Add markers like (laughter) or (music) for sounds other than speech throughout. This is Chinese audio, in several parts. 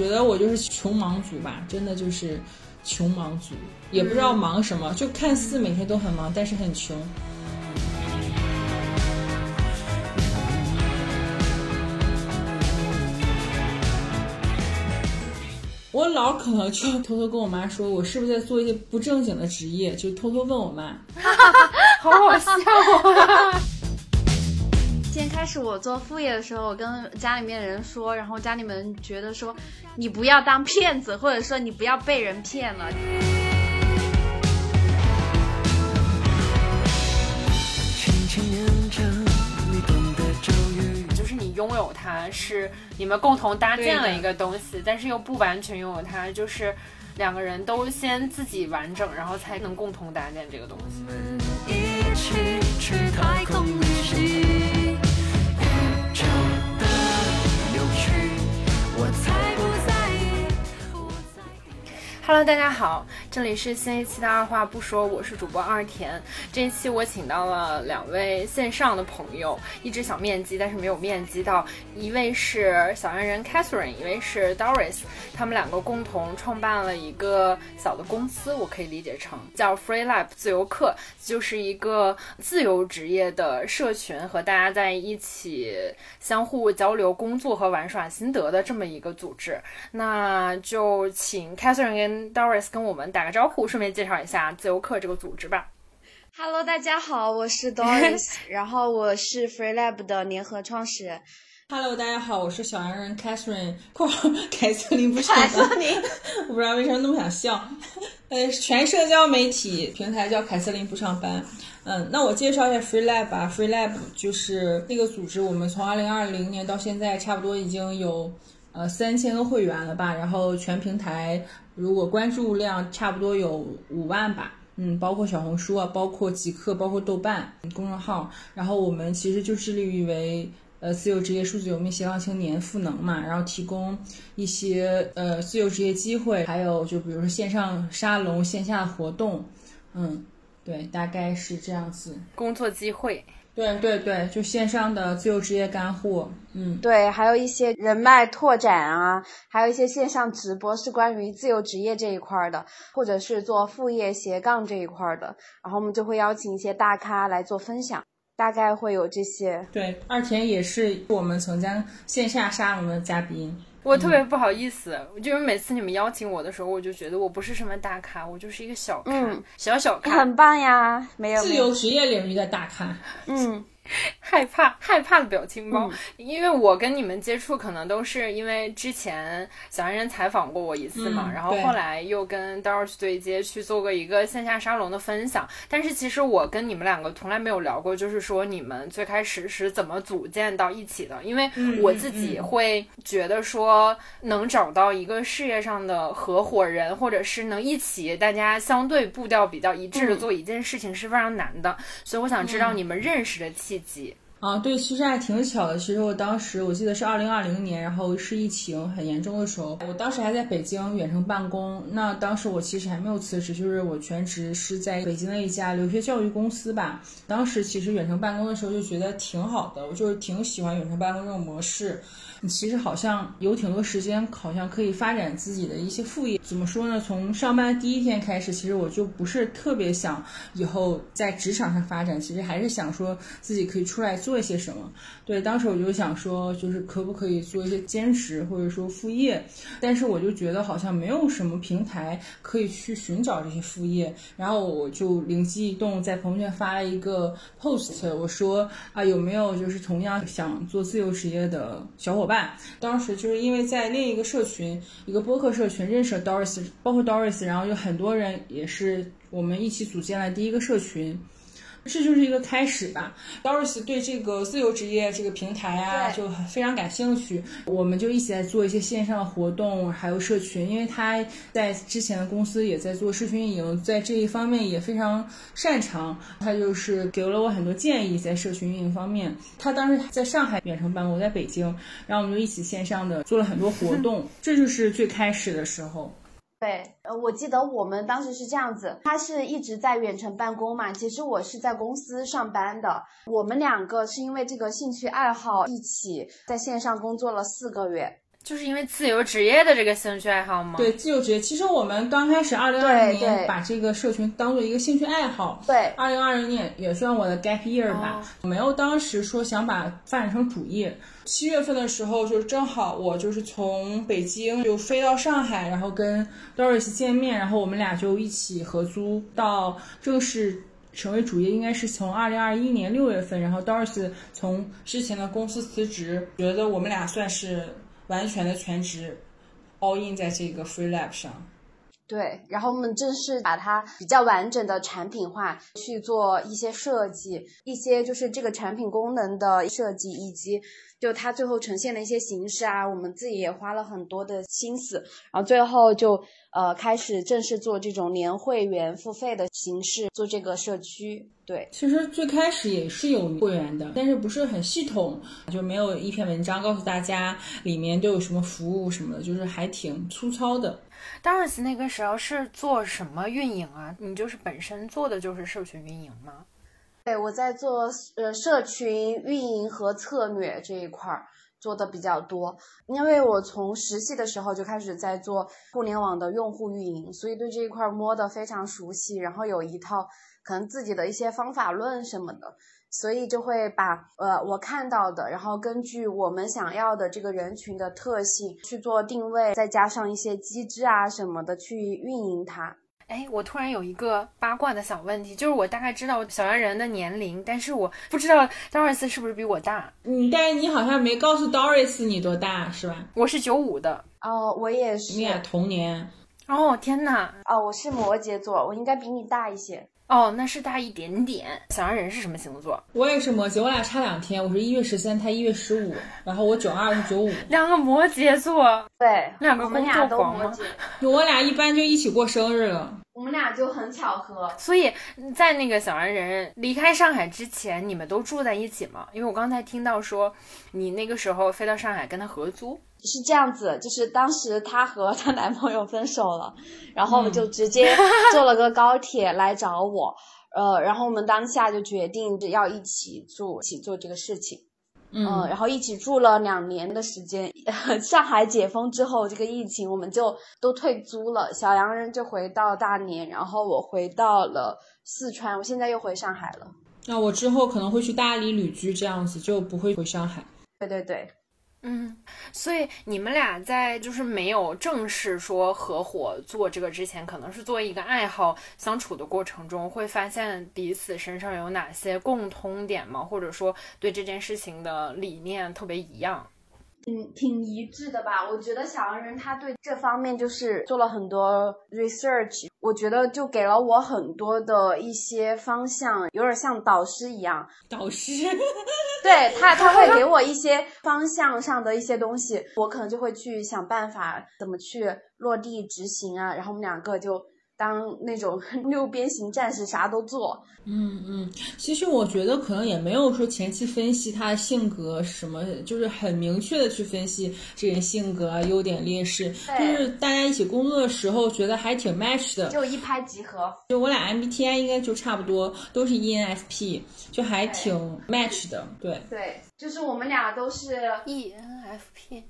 觉得我就是穷忙族吧，真的就是穷忙族，也不知道忙什么，就看似每天都很忙，但是很穷。我老可能就偷偷跟我妈说，我是不是在做一些不正经的职业，就偷偷问我妈。(laughs) 好好笑啊！先开始我做副业的时候，我跟家里面人说，然后家里面觉得说，你不要当骗子，或者说你不要被人骗了。就是你拥有它，是你们共同搭建了一个东西，但是又不完全拥有它，就是两个人都先自己完整，然后才能共同搭建这个东西。一起去太空旅行，Hello，大家好。这里是新一期的二话不说，我是主播二田。这一期我请到了两位线上的朋友，一直想面基，但是没有面基到。一位是小安人 Catherine，一位是 Doris，他们两个共同创办了一个小的公司，我可以理解成叫 Free Lab 自由课，就是一个自由职业的社群，和大家在一起相互交流工作和玩耍心得的这么一个组织。那就请 Catherine 跟 Doris 跟我们打。打个招呼，顺便介绍一下自由课这个组织吧。Hello，大家好，我是 Doris，(laughs) 然后我是 Free Lab 的联合创始人。Hello，大家好，我是小洋人 Catherine，(laughs) 凯瑟琳不是凯瑟琳，(laughs) 我不知道为什么那么想笑。呃，全社交媒体平台叫凯瑟琳不上班。嗯，那我介绍一下 Free Lab 吧。Free Lab 就是那个组织，我们从二零二零年到现在，差不多已经有呃三千个会员了吧，然后全平台。如果关注量差不多有五万吧，嗯，包括小红书啊，包括极客，包括豆瓣公众号，然后我们其实就致力于为呃自由职业数字游民斜杠青年赋能嘛，然后提供一些呃自由职业机会，还有就比如说线上沙龙、线下活动，嗯，对，大概是这样子，工作机会。对对对，就线上的自由职业干货，嗯，对，还有一些人脉拓展啊，还有一些线上直播是关于自由职业这一块的，或者是做副业斜杠这一块的，然后我们就会邀请一些大咖来做分享，大概会有这些。对，二田也是我们曾经线下沙龙的嘉宾。我特别不好意思，就是每次你们邀请我的时候，我就觉得我不是什么大咖，我就是一个小咖，小小咖。很棒呀，没有自由职业领域的大咖。嗯。(laughs) 害怕害怕的表情包，因为我跟你们接触可能都是因为之前小安人采访过我一次嘛，然后后来又跟 Doris 对接去做过一个线下沙龙的分享。但是其实我跟你们两个从来没有聊过，就是说你们最开始是怎么组建到一起的？因为我自己会觉得说，能找到一个事业上的合伙人，或者是能一起大家相对步调比较一致的做一件事情是非常难的。所以我想知道你们认识的契己。啊，对，其实还挺巧的。其实我当时我记得是二零二零年，然后是疫情很严重的时候，我当时还在北京远程办公。那当时我其实还没有辞职，就是我全职是在北京的一家留学教育公司吧。当时其实远程办公的时候就觉得挺好的，我就是挺喜欢远程办公这种模式。其实好像有挺多时间，好像可以发展自己的一些副业。怎么说呢？从上班第一天开始，其实我就不是特别想以后在职场上发展，其实还是想说自己可以出来做一些什么。对，当时我就想说，就是可不可以做一些兼职或者说副业。但是我就觉得好像没有什么平台可以去寻找这些副业。然后我就灵机一动，在朋友圈发了一个 post，我说啊，有没有就是同样想做自由职业的小伙伴？当时就是因为在另一个社群，一个播客社群认识了 Doris，包括 Doris，然后有很多人也是我们一起组建了第一个社群。这就是一个开始吧。Doris 对这个自由职业这个平台啊，就非常感兴趣。我们就一起在做一些线上的活动，还有社群。因为他在之前的公司也在做社群运营，在这一方面也非常擅长。他就是给了我很多建议，在社群运营方面。他当时在上海远程办公，在北京，然后我们就一起线上的做了很多活动。这就是最开始的时候。对，呃，我记得我们当时是这样子，他是一直在远程办公嘛，其实我是在公司上班的。我们两个是因为这个兴趣爱好一起在线上工作了四个月。就是因为自由职业的这个兴趣爱好吗？对，自由职业。其实我们刚开始二零二零年把这个社群当做一个兴趣爱好。对。二零二零年也算我的 gap year 吧，没有当时说想把发展成主业。七月份的时候，就是正好我就是从北京就飞到上海，然后跟 Doris 见面，然后我们俩就一起合租到正式成为主业，应该是从二零二一年六月份，然后 Doris 从之前的公司辞职，觉得我们俩算是。完全的全职，all in 在这个 Free Lab 上。对，然后我们正式把它比较完整的产品化，去做一些设计，一些就是这个产品功能的设计，以及就它最后呈现的一些形式啊，我们自己也花了很多的心思，然后最后就呃开始正式做这种年会员付费的形式，做这个社区。对，其实最开始也是有会员的，但是不是很系统，就没有一篇文章告诉大家里面都有什么服务什么的，就是还挺粗糙的。当时那个时候是做什么运营啊？你就是本身做的就是社群运营吗？对，我在做呃社群运营和策略这一块儿做的比较多，因为我从实习的时候就开始在做互联网的用户运营，所以对这一块摸得非常熟悉，然后有一套可能自己的一些方法论什么的。所以就会把呃我看到的，然后根据我们想要的这个人群的特性去做定位，再加上一些机制啊什么的去运营它。哎，我突然有一个八卦的小问题，就是我大概知道小洋人的年龄，但是我不知道 Doris 是不是比我大。嗯，但是你好像没告诉 Doris 你多大，是吧？我是九五的。哦，我也是。你俩同年。哦，天呐。哦，我是摩羯座，我应该比你大一些。哦，那是大一点点。小羊人是什么星座？我也是摩羯，我俩差两天。我是一月十三，他一月十五。然后我九二，是九五。两个摩羯座，对，两个工作狂吗？我俩一般就一起过生日了。我们俩就很巧合。所以在那个小羊人离开上海之前，你们都住在一起吗？因为我刚才听到说你那个时候飞到上海跟他合租。是这样子，就是当时她和她男朋友分手了，然后就直接 (laughs) 坐了个高铁来找我，呃，然后我们当下就决定要一起住，一起做这个事情，嗯，然后一起住了两年的时间。(laughs) 上海解封之后，这个疫情我们就都退租了，小洋人就回到大连，然后我回到了四川，我现在又回上海了。那我之后可能会去大理旅居，这样子就不会回上海。对对对。嗯，所以你们俩在就是没有正式说合伙做这个之前，可能是作为一个爱好相处的过程中，会发现彼此身上有哪些共通点吗？或者说对这件事情的理念特别一样？嗯，挺一致的吧。我觉得小洋人他对这方面就是做了很多 research，我觉得就给了我很多的一些方向，有点像导师一样。导师，(laughs) 对他他会给我一些方向上的一些东西，我可能就会去想办法怎么去落地执行啊。然后我们两个就。当那种 (laughs) 六边形战士，啥都做。嗯嗯，其实我觉得可能也没有说前期分析他的性格什么，就是很明确的去分析这人性格啊优点劣势。就是大家一起工作的时候，觉得还挺 match 的，就一拍即合。就我俩 MBTI 应该就差不多，都是 ENFP，就还挺 match 的。对对，就是我们俩都是 ENFP。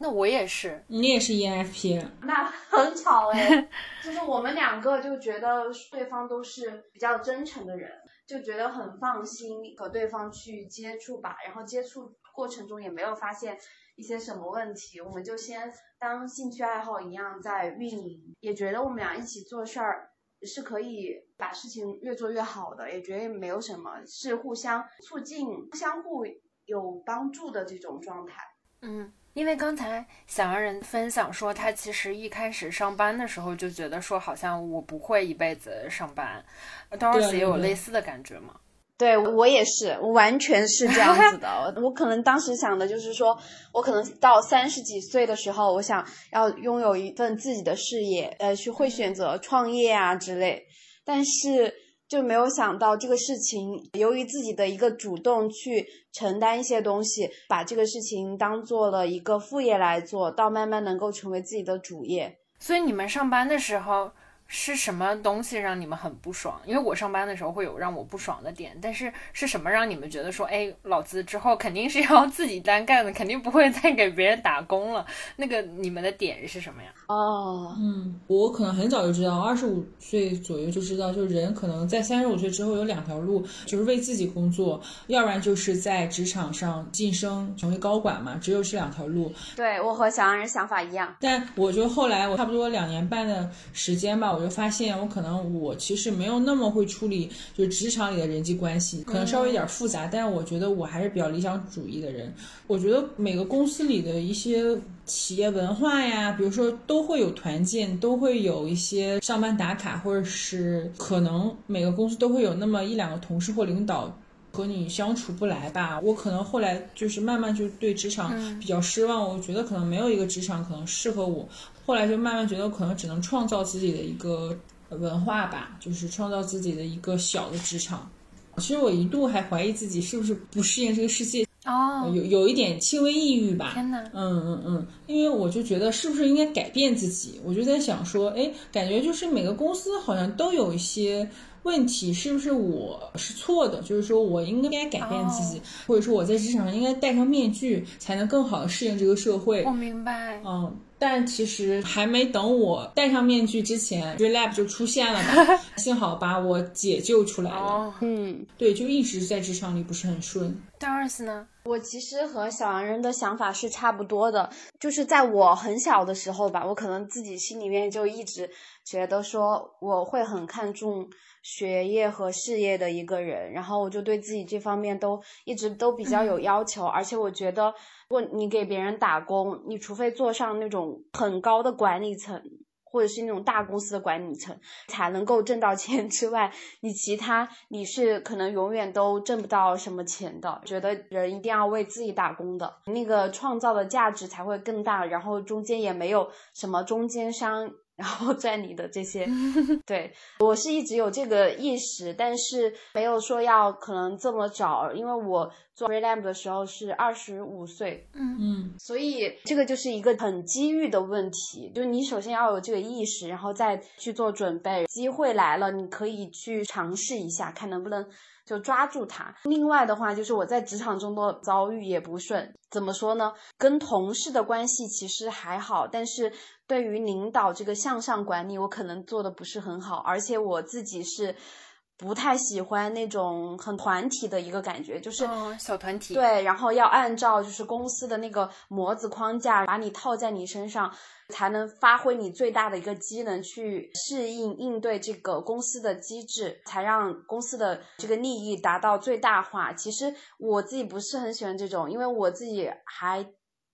那我也是，你也是 ENFP，那很巧 (laughs) 哎，就是我们两个就觉得对方都是比较真诚的人，就觉得很放心和对方去接触吧。然后接触过程中也没有发现一些什么问题，我们就先当兴趣爱好一样在运营，也觉得我们俩一起做事儿是可以把事情越做越好的，也觉得没有什么，是互相促进、相互有帮助的这种状态。嗯。因为刚才小洋人分享说，他其实一开始上班的时候就觉得说，好像我不会一辈子上班。Doris 也有类似的感觉吗？对我也是，我完全是这样子的。(laughs) 我可能当时想的就是说，我可能到三十几岁的时候，我想要拥有一份自己的事业，呃，去会选择创业啊之类。但是。就没有想到这个事情，由于自己的一个主动去承担一些东西，把这个事情当做了一个副业来做，到慢慢能够成为自己的主业。所以你们上班的时候是什么东西让你们很不爽？因为我上班的时候会有让我不爽的点，但是是什么让你们觉得说，哎，老子之后肯定是要 (laughs) 自己单干的，肯定不会再给别人打工了？那个你们的点是什么呀？哦，嗯，我可能很早就知道，二十五岁左右就知道，就是人可能在三十五岁之后有两条路，就是为自己工作，要不然就是在职场上晋升成为高管嘛，只有这两条路。对我和小杨人想法一样，但我就后来我差不多两年半的时间吧，我就发现我可能我其实没有那么会处理，就是职场里的人际关系，可能稍微有点复杂，但是我觉得我还是比较理想主义的人。我觉得每个公司里的一些企业文化呀，比如说都会有团建，都会有一些上班打卡，或者是可能每个公司都会有那么一两个同事或领导。和你相处不来吧，我可能后来就是慢慢就对职场比较失望。我觉得可能没有一个职场可能适合我，后来就慢慢觉得可能只能创造自己的一个文化吧，就是创造自己的一个小的职场。其实我一度还怀疑自己是不是不适应这个世界哦，有有一点轻微抑郁吧。天哪，嗯嗯嗯，因为我就觉得是不是应该改变自己，我就在想说，哎，感觉就是每个公司好像都有一些。问题是不是我是错的？就是说我应该改变自己，或者说我在职场上应该戴上面具，才能更好的适应这个社会。我明白。嗯，但其实还没等我戴上面具之前 r e l a p 就出现了吧？(laughs) 幸好把我解救出来了。嗯，对，就一直在职场里不是很顺。第二次呢？我其实和小杨人的想法是差不多的，就是在我很小的时候吧，我可能自己心里面就一直觉得说我会很看重。学业和事业的一个人，然后我就对自己这方面都一直都比较有要求，而且我觉得，如果你给别人打工，你除非做上那种很高的管理层，或者是那种大公司的管理层，才能够挣到 (laughs) 钱之外，你其他你是可能永远都挣不到什么钱的。觉得人一定要为自己打工的，那个创造的价值才会更大，然后中间也没有什么中间商。然后在你的这些，(laughs) 对我是一直有这个意识，但是没有说要可能这么早，因为我做 Relab 的时候是二十五岁，嗯嗯，所以这个就是一个很机遇的问题，就是你首先要有这个意识，然后再去做准备，机会来了，你可以去尝试一下，看能不能。就抓住它。另外的话，就是我在职场中的遭遇也不顺。怎么说呢？跟同事的关系其实还好，但是对于领导这个向上管理，我可能做的不是很好。而且我自己是不太喜欢那种很团体的一个感觉，就是小团体。对，然后要按照就是公司的那个模子框架把你套在你身上。才能发挥你最大的一个机能，去适应应对这个公司的机制，才让公司的这个利益达到最大化。其实我自己不是很喜欢这种，因为我自己还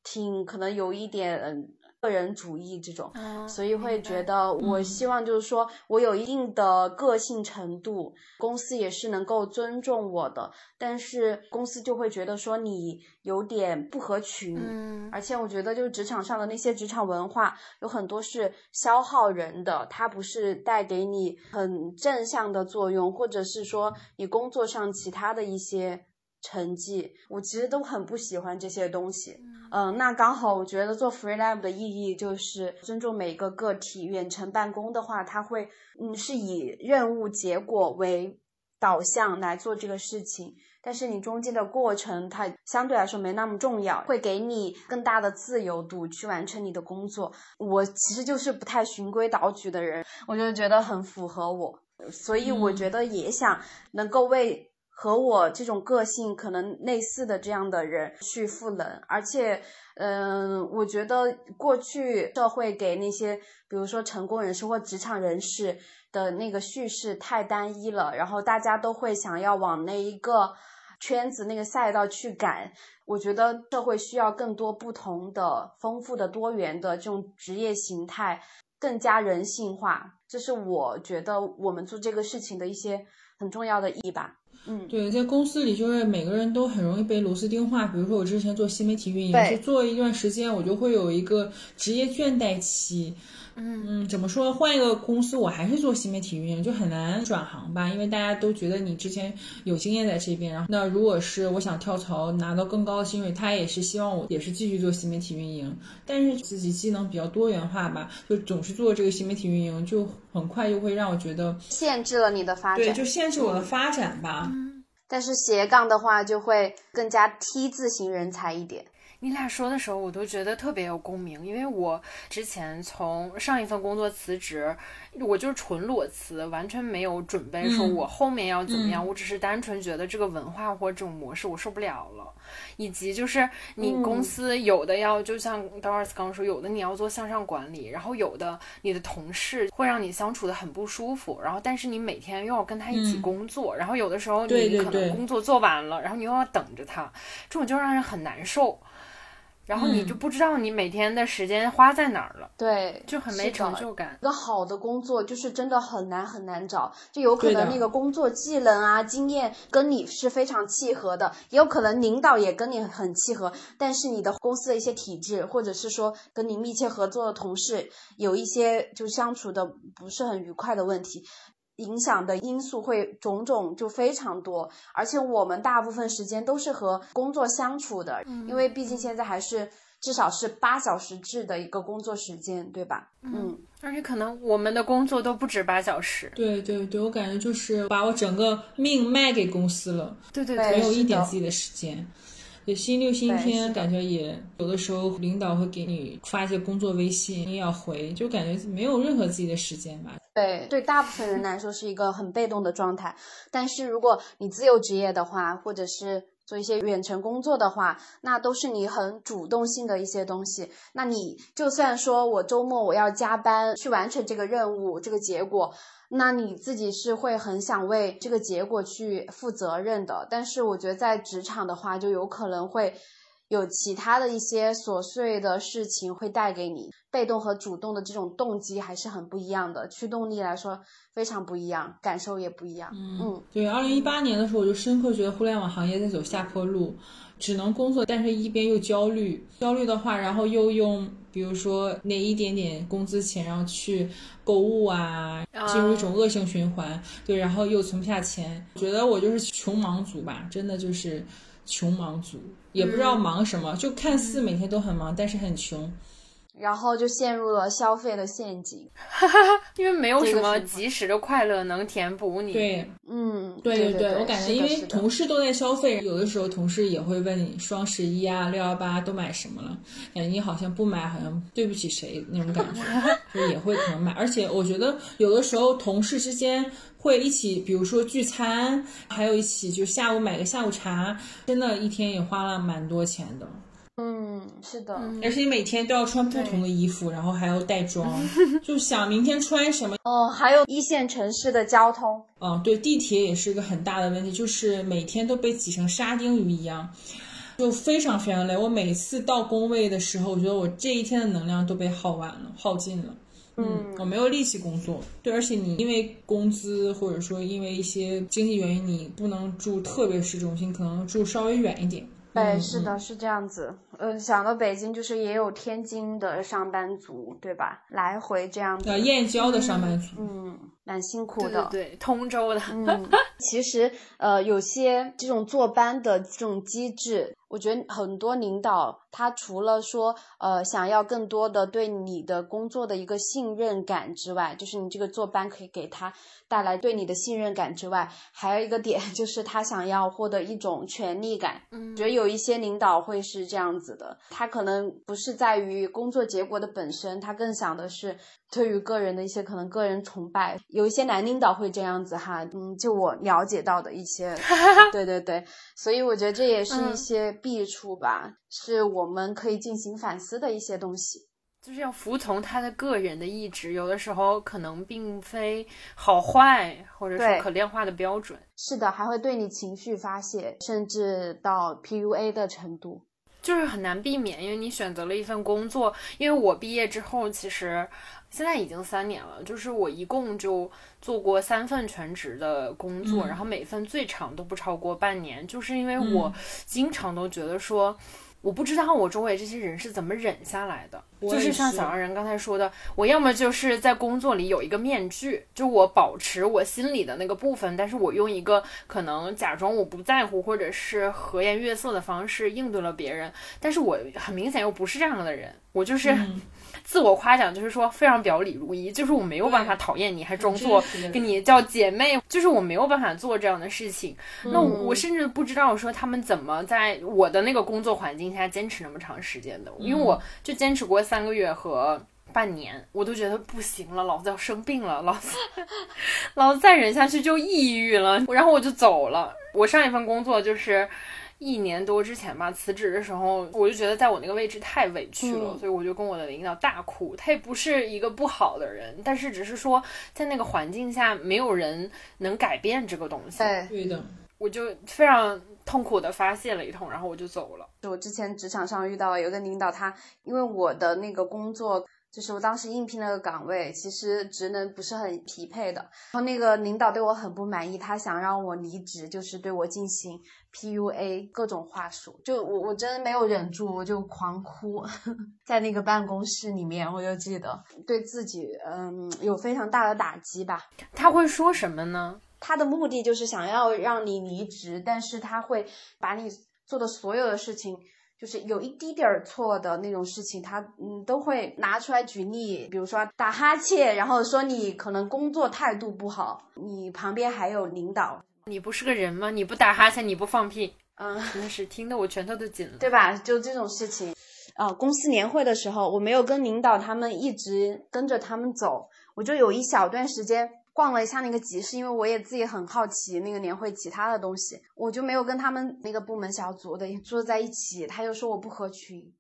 挺可能有一点嗯。个人主义这种，所以会觉得我希望就是说我有一定的个性程度，公司也是能够尊重我的，但是公司就会觉得说你有点不合群，嗯，而且我觉得就是职场上的那些职场文化有很多是消耗人的，它不是带给你很正向的作用，或者是说你工作上其他的一些。成绩，我其实都很不喜欢这些东西。嗯，那刚好，我觉得做 free lab 的意义就是尊重每一个个体。远程办公的话，它会，嗯，是以任务结果为导向来做这个事情。但是你中间的过程，它相对来说没那么重要，会给你更大的自由度去完成你的工作。我其实就是不太循规蹈矩的人，我就觉得很符合我，所以我觉得也想能够为。和我这种个性可能类似的这样的人去赋能，而且，嗯，我觉得过去社会给那些，比如说成功人士或职场人士的那个叙事太单一了，然后大家都会想要往那一个圈子、那个赛道去赶。我觉得社会需要更多不同的、丰富的、多元的这种职业形态，更加人性化。这是我觉得我们做这个事情的一些很重要的意义吧。嗯，对，在公司里就是每个人都很容易被螺丝钉化。比如说我之前做新媒体运营，就做一段时间，我就会有一个职业倦怠期。嗯嗯，怎么说？换一个公司，我还是做新媒体运营，就很难转行吧，因为大家都觉得你之前有经验在这边。然后，那如果是我想跳槽拿到更高的薪水，他也是希望我也是继续做新媒体运营，但是自己技能比较多元化吧，就总是做这个新媒体运营，就很快就会让我觉得，限制了你的发展对，展。就限制我的发展吧。但是斜杠的话，就会更加 T 字型人才一点。你俩说的时候，我都觉得特别有共鸣，因为我之前从上一份工作辞职，我就是纯裸辞，完全没有准备说嗯。我后面要怎么样，嗯。我只是单纯觉得这个文化或者这种模式我受不了了，以及就是你公司有的要，就像 Doris 刚刚说，有的你要做向上管理，然后有的你的同事会让你相处的很不舒服，然后但是你每天又要跟他一起嗯。工作，然后有的时候你可能工作做完了，然后你又要等着他，这种就让人很难受。然后你嗯就不知道你每天的时间花在哪儿了，对，就很没成就感。一个好的工作就是真的很难很难找，就有可能那个工作技能啊、经验跟你是非常契合的，也有可能领导也跟你很契合，但是你的公司的一些体制，或者是说跟你密切合作的同事，有一些就相处的不是很愉快的问题。影响的因素会种种就非常多，而且我们大部分时间都是和工作相处的，因为毕竟现在还是至少是八小时制的一个工作时间，对吧？嗯，而且可能我们的工作都不止八小时。对对对，我感觉就是把我整个命卖给公司了，对对对没有一点自己的时间。对，星期六、星期天，感觉也有的时候领导会给你发一些工作微信，你也要回，就感觉没有任何自己的时间吧。对，对大部分人来说是一个很被动的状态。但是如果你自由职业的话，或者是做一些远程工作的话，那都是你很主动性的一些东西。那你就算说我周末我要加班去完成这个任务，这个结果。那你自己是会很想为这个结果去负责任的，但是我觉得在职场的话，就有可能会有其他的一些琐碎的事情会带给你，被动和主动的这种动机还是很不一样的，驱动力来说非常不一样，感受也不一样。嗯，对，二零一八年的时候，我就深刻觉得互联网行业在走下坡路，只能工作，但是一边又焦虑，焦虑的话，然后又用比如说那一点点工资钱，然后去购物啊，进入一种恶性循环。对，然后又存不下钱，觉得我就是穷忙族吧，真的就是穷忙族，也不知道忙什么，就看似每天都很忙，但是很穷。然后就陷入了消费的陷阱。(laughs) 因为没有什么及时的快乐能填补你。对，嗯，对对对我感觉因为同事都在消费，有的时候同事也会问你双十一啊、六幺八都买什么了，感觉你好像不买，好像对不起谁那种感觉，(laughs) 就也会可能买。而且我觉得有的时候同事之间会一起，比如说聚餐，还有一起就下午买个下午茶，真的一天也花了蛮多钱的。嗯，是的，而且你每天都要穿不同的衣服，然后还要带妆，(laughs) 就想明天穿什么。哦，还有一线城市的交通，嗯，对，地铁也是一个很大的问题，就是每天都被挤成沙丁鱼一样，就非常非常累。我每次到工位的时候，我觉得我这一天的能量都被耗完了、耗尽了。嗯，我没有力气工作。对，而且你因为工资或者说因为一些经济原因，你不能住特别市中心，可能住稍微远一点。对，嗯是的，是这样子。嗯，想到北京，就是也有天津的上班族，对吧？来回这样子，呃，燕郊的上班族，嗯，蛮辛苦对的。对对，通州的。嗯，(laughs) 其实呃，有些这种坐班的这种机制，我觉得很多领导他除了说呃想要更多的对你的工作的一个信任感之外，就是你这个坐班可以给他带来对你的信任感之外，还有一个点 (laughs) 就是他想要获得一种权利感。嗯觉得有一些领导会是这样子的，他可能不是在于工作结果的本身，他更想的是对于个人的一些可能个人崇拜。有一些男领导会这样子哈，嗯，就我了解到的一些，(laughs) 对对对，所以我觉得这也是一嗯些弊处吧，是我们可以进行反思的一些东西。就是要服从他的个人的意志，有的时候可能并非好坏，或者对是可量化的标准。是的，还会对你情绪发泄，甚至到 PUA 的程度。就是很难避免，因为你选择了一份工作。因为我毕业之后，其实现在已经三年了，就是我一共就做过三份全职的工作，然后每份最长都不超过半年，就是因为我经常都觉得说。我不知道我周围这些人是怎么忍下来的，就是像小杨人刚才说的，我要么就是在工作里有一个面具，就我保持我心里的那个部分，但是我用一个可能假装我不在乎或者是和颜悦色的方式应对了别人，但是我很明显又不是这样的人，我就是。自我夸奖就是说非常表里如一，就是我没有办法讨厌你，还装作跟你叫姐妹，就是我没有办法做这样的事情。那我甚至不知道说他们怎么在我的那个工作环境下坚持那么长时间的，因为我就坚持过三个月和半年，我都觉得不行了，老子要生病了，老子 (laughs) 老子再忍下去就抑郁了，然后我就走了。我上一份工作就是。一年多之前吧，辞职的时候，我就觉得在我那个位置太委屈了，所以我就跟我的领导大哭。他也不是一个不好的人，但是只是说在那个环境下，没有人能改变这个东西。对的，我就非常痛苦的发泄了一通，然后我就走了。就我之前职场上遇到有个领导，他因为我的那个工作。就是我当时应聘那个岗位，其实职能不是很匹配的。然后那个领导对我很不满意，他想让我离职，就是对我进行 PUA 各种话术。就我我真的没有忍住，我就狂哭，(laughs) 在那个办公室里面，我就记得对自己嗯有非常大的打击吧。他会说什么呢？他的目的就是想要让你离职，但是他会把你做的所有的事情。就是有一滴点儿错的那种事情，他嗯都会拿出来举例，比如说打哈欠，然后说你可能工作态度不好，你旁边还有领导，你不是个人吗？你不打哈欠，你不放屁，嗯，真的是听得我拳头都紧了，对吧？就这种事情，啊，公司年会的时候，我没有跟领导他们一直跟着他们走，我就有一小段时间。逛了一下那个集市，因为我也自己很好奇那个年会其他的东西，我就没有跟他们那个部门小组的坐在一起。他又说我不合群，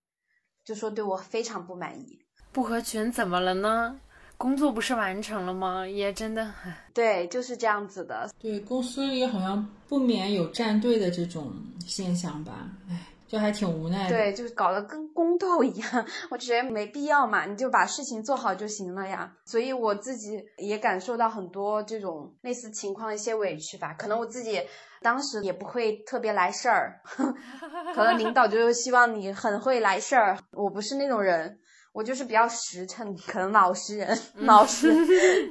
就说对我非常不满意。不合群怎么了呢？工作不是完成了吗？也真的，对，就是这样子的。对，公司里好像不免有站队的这种现象吧？唉。就还挺无奈的，对，就是搞得跟宫斗一样，(laughs) 我觉得没必要嘛，你就把事情做好就行了呀。所以我自己也感受到很多这种类似情况的一些委屈吧。可能我自己当时也不会特别来事儿，(laughs) 可能领导就希望你很会来事儿，我不是那种人，我就是比较实诚，可能老实人，老实。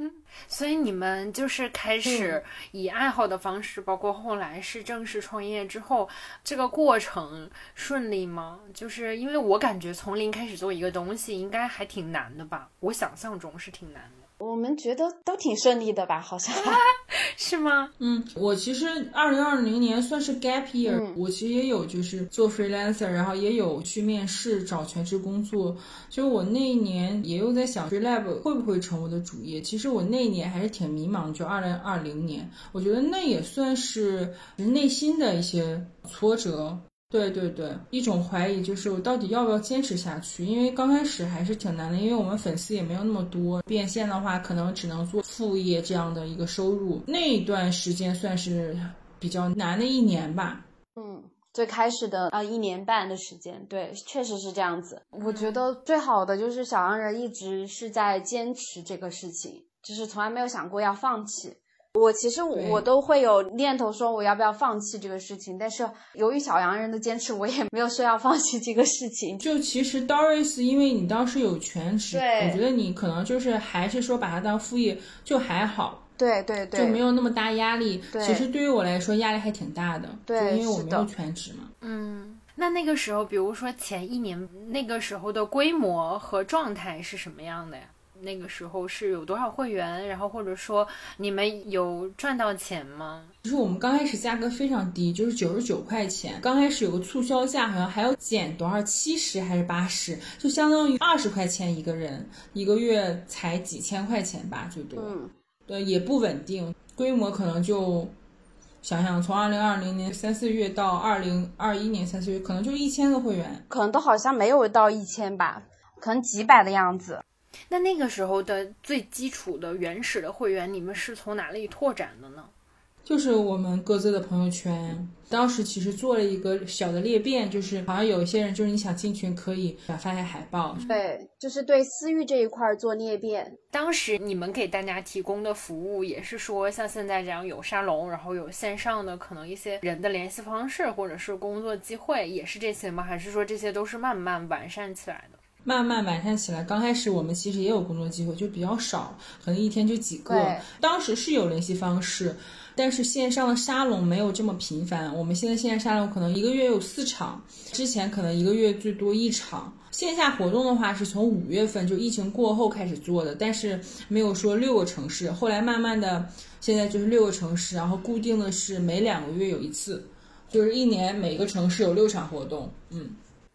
(laughs) 所以你们就是开始以爱好的方式，包括后来是正式创业之后，这个过程顺利吗？就是因为我感觉从零开始做一个东西，应该还挺难的吧？我想象中是挺难的。我们觉得都挺顺利的吧，好像 (laughs) 是吗？嗯，我其实二零二零年算是 gap year，我其实也有就是做 freelancer，然后也有去面试找全职工作。就我那一年也有在想 freelab 会不会成我的主业。其实我那一年还是挺迷茫，就二零二零年，我觉得那也算是内心的一些挫折。对对对，一种怀疑就是我到底要不要坚持下去？因为刚开始还是挺难的，因为我们粉丝也没有那么多，变现的话可能只能做副业这样的一个收入。那一段时间算是比较难的一年吧。嗯，最开始的啊一年半的时间，对，确实是这样子。我觉得最好的就是小洋人一直是在坚持这个事情，就是从来没有想过要放弃。我其实我都会有念头说我要不要放弃这个事情，但是由于小洋人的坚持，我也没有说要放弃这个事情。就其实 Doris，因为你当时有全职，我觉得你可能就是还是说把它当副业就还好。对对对，就没有那么大压力。其实对于我来说压力还挺大的，对，因为我没有全职嘛。嗯，那那个时候，比如说前一年那个时候的规模和状态是什么样的呀？那个时候是有多少会员？然后或者说你们有赚到钱吗？就是我们刚开始价格非常低，就是九十九块钱。刚开始有个促销价，好像还要减多少七十还是八十，就相当于二十块钱一个人，一个月才几千块钱吧，最多。嗯，对，也不稳定，规模可能就想想从二零二零年三四月到二零二一年三四月，可能就一千个会员，可能都好像没有到一千吧，可能几百的样子。那那个时候的最基础的原始的会员，你们是从哪里拓展的呢？就是我们各自的朋友圈。当时其实做了一个小的裂变，就是好像有一些人就是你想进群可以转发一下海报，对，就是对私域这一块做裂变。当时你们给大家提供的服务也是说像现在这样有沙龙，然后有线上的可能一些人的联系方式或者是工作机会，也是这些吗？还是说这些都是慢慢完善起来的？慢慢完善起来。刚开始我们其实也有工作机会，就比较少，可能一天就几个。当时是有联系方式。但是线上的沙龙没有这么频繁，我们现在线下沙龙可能一个月有四场，之前可能一个月最多一场。线下活动的话是从五月份就疫情过后开始做的，但是没有说六个城市，后来慢慢的现在就是六个城市，然后固定的是每两个月有一次，就是一年每个城市有六场活动。嗯，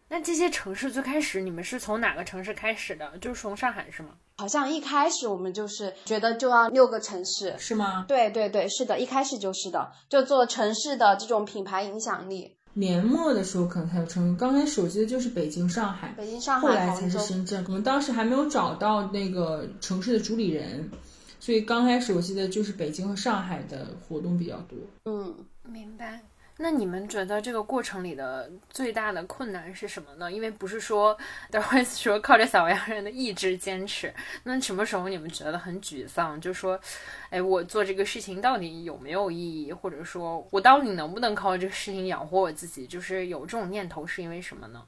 那这些城市最开始你们是从哪个城市开始的？就是从上海是吗？好像一开始我们就是觉得就要六个城市，是吗？对对对，是的，一开始就是的，就做城市的这种品牌影响力。年末的时候可能才有成，刚开始我记得就是北京、上海，北京、上海，后来才是深圳。我们当时还没有找到那个城市的主理人，所以刚开始我记得就是北京和上海的活动比较多。嗯，明白。那你们觉得这个过程里的最大的困难是什么呢？因为不是说都会说靠着小洋人的意志坚持，那什么时候你们觉得很沮丧？就说，哎，我做这个事情到底有没有意义？或者说我到底能不能靠这个事情养活我自己？就是有这种念头是因为什么呢？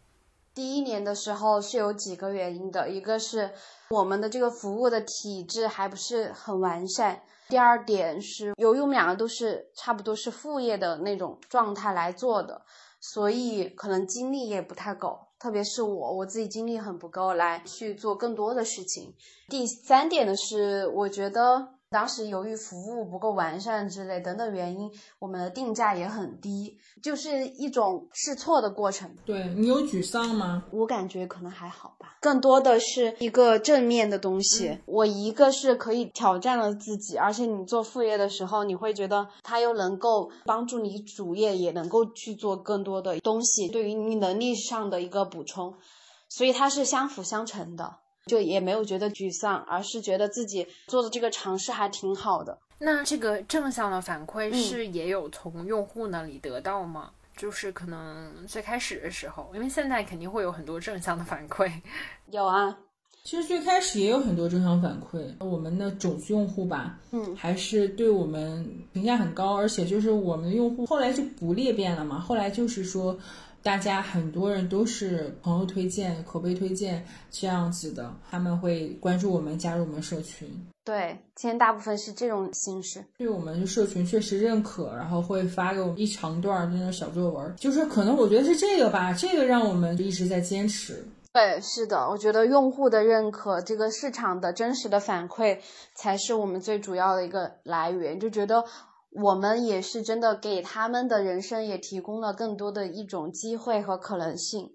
第一年的时候是有几个原因的，一个是我们的这个服务的体制还不是很完善。第二点是，由于我们两个都是差不多是副业的那种状态来做的，所以可能精力也不太够，特别是我，我自己精力很不够来去做更多的事情。第三点呢是，我觉得。当时由于服务不够完善之类等等原因，我们的定价也很低，就是一种试错的过程。对你有沮丧吗？我感觉可能还好吧，更多的是一个正面的东西。我一个是可以挑战了自己，而且你做副业的时候，你会觉得它又能够帮助你主业，也能够去做更多的东西，对于你能力上的一个补充，所以它是相辅相成的。就也没有觉得沮丧，而是觉得自己做的这个尝试还挺好的。那这个正向的反馈是也有从用户那里得到吗？就是可能最开始的时候，因为现在肯定会有很多正向的反馈。有啊，其实最开始也有很多正向反馈。我们的种子用户吧，嗯，还是对我们评价很高，而且就是我们的用户后来就不裂变了嘛，后来就是说。大家很多人都是朋友推荐、口碑推荐这样子的，他们会关注我们、加入我们社群。对，现在大部分是这种形式。对我们社群确实认可，然后会发给我们一长段那种小作文，就是可能我觉得是这个吧，这个让我们一直在坚持。对，是的，我觉得用户的认可，这个市场的真实的反馈，才是我们最主要的一个来源，就觉得。我们也是真的给他们的人生也提供了更多的一种机会和可能性。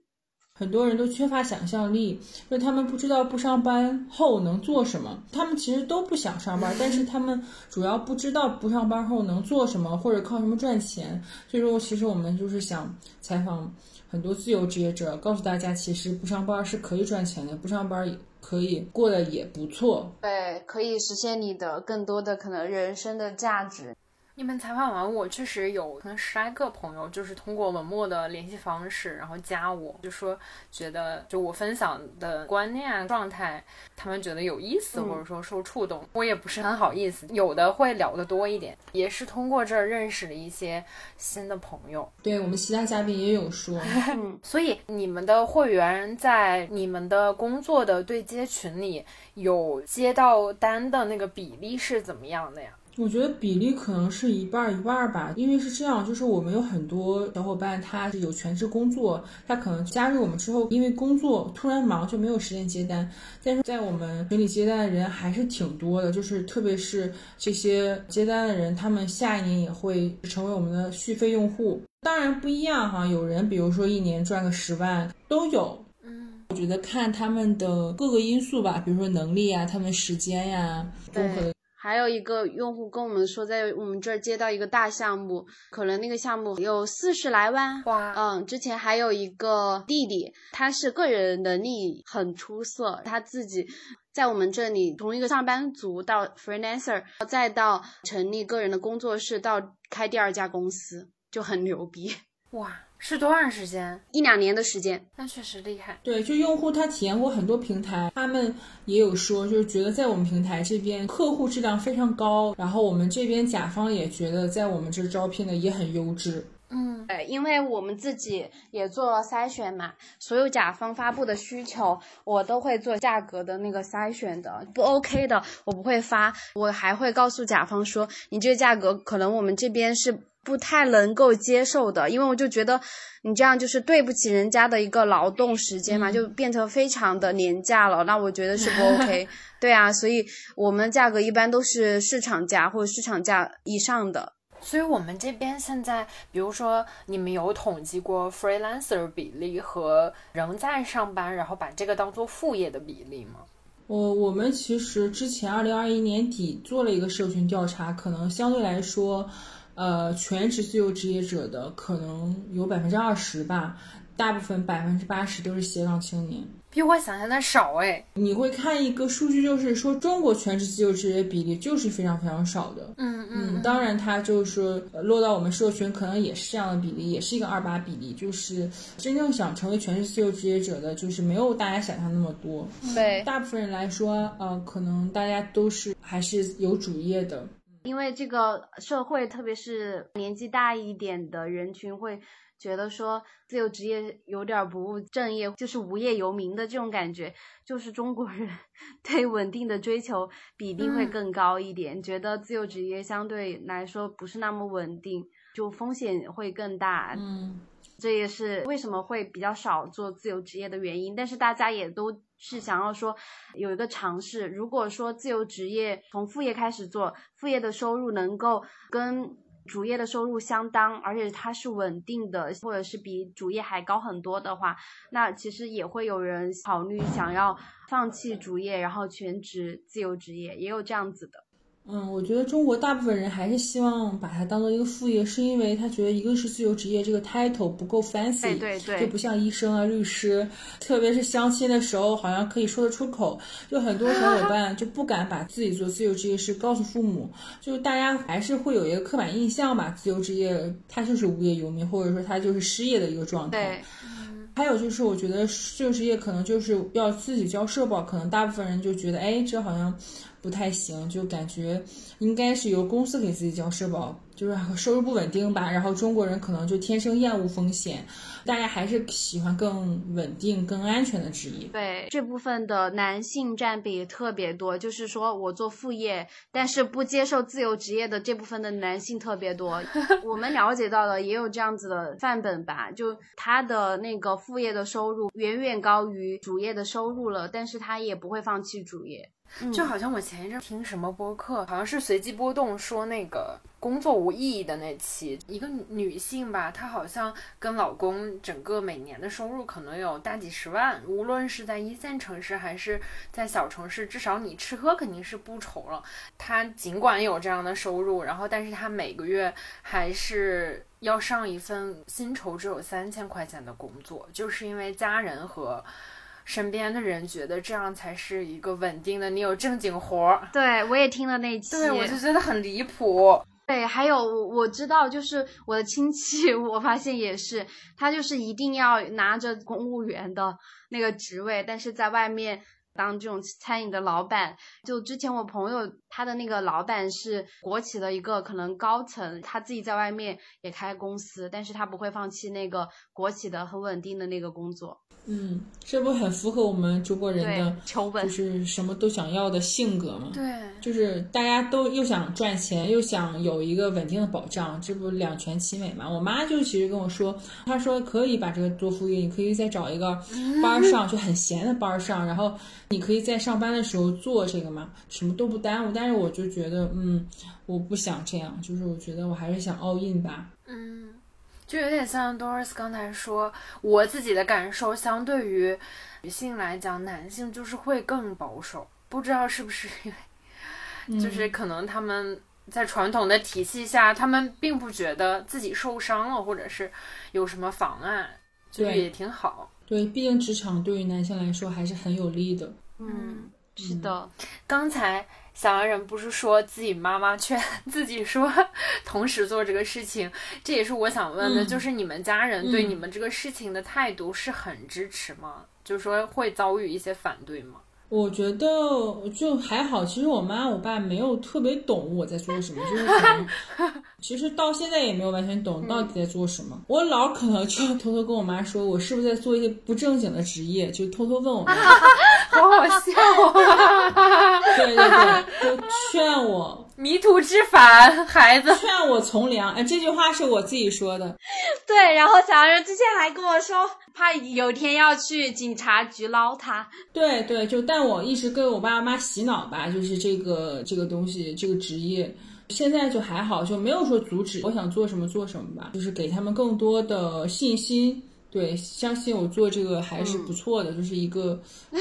很多人都缺乏想象力，就他们不知道不上班后能做什么。他们其实都不想上班，但是他们主要不知道不上班后能做什么或者靠什么赚钱。所以说，其实我们就是想采访很多自由职业者，告诉大家，其实不上班是可以赚钱的，不上班也可以过得也不错。对，可以实现你的更多的可能人生的价值。你们采访完我，确实有可能十来个朋友，就是通过文末的联系方式，然后加我，就说觉得就我分享的观念状态，他们觉得有意思，或者说受触动。我也不是很好意思，有的会聊得多一点，也是通过这儿认识了一些新的朋友。对我们其他嘉宾也有说，(laughs) 所以你们的会员在你们的工作的对接群里有接到单的那个比例是怎么样的呀？我觉得比例可能是一半儿一半儿吧，因为是这样，就是我们有很多小伙伴，他是有全职工作，他可能加入我们之后，因为工作突然忙就没有时间接单，但是在我们群里接单的人还是挺多的，就是特别是这些接单的人，他们下一年也会成为我们的续费用户。当然不一样哈，有人比如说一年赚个十万都有，嗯，我觉得看他们的各个因素吧，比如说能力啊，他们时间呀，综合的。还有一个用户跟我们说，在我们这儿接到一个大项目，可能那个项目有四十来万。哇，嗯，之前还有一个弟弟，他是个人能力很出色，他自己在我们这里，从一个上班族到 freelancer，再到成立个人的工作室，到开第二家公司，就很牛逼。哇，是多长时间？一两年的时间，那确实厉害。对，就用户他体验过很多平台，他们也有说，就是觉得在我们平台这边客户质量非常高，然后我们这边甲方也觉得在我们这招聘的也很优质。嗯，对，因为我们自己也做了筛选嘛，所有甲方发布的需求，我都会做价格的那个筛选的，不 OK 的我不会发，我还会告诉甲方说，你这个价格可能我们这边是不太能够接受的，因为我就觉得你这样就是对不起人家的一个劳动时间嘛，就变成非常的廉价了，那我觉得是不 (laughs) OK。对啊，所以我们价格一般都是市场价或者市场价以上的。所以我们这边现在，比如说你们有统计过 freelancer 比例和仍在上班，然后把这个当做副业的比例吗？我我们其实之前二零二一年底做了一个社群调查，可能相对来说，呃，全职自由职业者的可能有百分之二十吧，大部分百分之八十都是斜杠青年。比我想象的少哎，你会看一个数据，就是说中国全职自由职业比例就是非常非常少的。嗯嗯，当然它就是落到我们社群，可能也是这样的比例，也是一个二八比例。就是真正想成为全职自由职业者的，就是没有大家想象那么多。对，大部分人来说，呃，可能大家都是还是有主业的。因为这个社会，特别是年纪大一点的人群会。觉得说自由职业有点不务正业，就是无业游民的这种感觉，就是中国人对稳定的追求比例会更高一点，觉得自由职业相对来说不是那么稳定，就风险会更大。嗯，这也是为什么会比较少做自由职业的原因。但是大家也都是想要说有一个尝试，如果说自由职业从副业开始做，副业的收入能够跟。主业的收入相当，而且它是稳定的，或者是比主业还高很多的话，那其实也会有人考虑想要放弃主业，然后全职自由职业，也有这样子的。嗯，我觉得中国大部分人还是希望把它当做一个副业，是因为他觉得一个是自由职业这个 title 不够 fancy，对对对，就不像医生啊、律师，特别是相亲的时候好像可以说得出口，就很多小伙伴就不敢把自己做自由职业是告诉父母，就是大家还是会有一个刻板印象吧，自由职业他就是无业游民，或者说他就是失业的一个状态。对。还有就是，我觉得自由职业可能就是要自己交社保，可能大部分人就觉得，哎，这好像不太行，就感觉应该是由公司给自己交社保。就是收入不稳定吧，然后中国人可能就天生厌恶风险，大家还是喜欢更稳定、更安全的职业。对这部分的男性占比特别多，就是说我做副业，但是不接受自由职业的这部分的男性特别多。我们了解到的也有这样子的范本吧，就他的那个副业的收入远远高于主业的收入了，但是他也不会放弃主业。就好像我前一阵听什么播客，好像是随机波动说那个工作无意义的那期，一个女性吧，她好像跟老公整个每年的收入可能有大几十万，无论是在一线城市还是在小城市，至少你吃喝肯定是不愁了。她尽管有这样的收入，然后但是她每个月还是要上一份薪酬只有三千块钱的工作，就是因为家人和。身边的人觉得这样才是一个稳定的，你有正经活儿。对，我也听了那期，对我就觉得很离谱。对，还有我知道，就是我的亲戚，(laughs) 我发现也是，他就是一定要拿着公务员的那个职位，但是在外面当这种餐饮的老板。就之前我朋友他的那个老板是国企的一个可能高层，他自己在外面也开公司，但是他不会放弃那个国企的很稳定的那个工作。嗯，这不很符合我们中国人的求稳，就是什么都想要的性格吗？对，就是大家都又想赚钱，又想有一个稳定的保障，这不两全其美嘛？我妈就其实跟我说，她说可以把这个做副业，你可以再找一个班上，就很闲的班上，然后你可以在上班的时候做这个嘛，什么都不耽误。但是我就觉得，嗯，我不想这样，就是我觉得我还是想 all in 吧。嗯。就有点像 Doris 刚才说，我自己的感受，相对于女性来讲，男性就是会更保守。不知道是不是因为，(laughs) 就是可能他们在传统的体系下，他们并不觉得自己受伤了，或者是有什么妨碍，就也挺好。对，毕竟职场对于男性来说还是很有利的。嗯，是的，刚才小洋人不是说自己妈妈劝 (laughs) 自己说同时做这个事情，这也是我想问的，嗯就是你们家人对嗯你们这个事情的态度是很支持吗？就是说会遭遇一些反对吗？我觉得就还好，其实我妈我爸没有特别懂我在做什么，就是可能 (laughs) 其实到现在也没有完全懂到底在做什么。我老可能就偷偷跟我妈说，我是不是在做一些不正经的职业，就偷偷问我妈。(laughs) 好好笑啊！(laughs) 对对对，就劝我迷途知返，孩子。(laughs) 劝我从良。哎，这句话是我自己说的。对。然后小人之前还跟我说，怕有天要去警察局捞他。对对，就但我一直跟我爸妈洗脑吧，就是这个这个东西，这个职业。现在就还好，就没有说阻止我想做什么做什么吧，就是给他们更多的信心。对，相信我做这个还是不错的，就是一个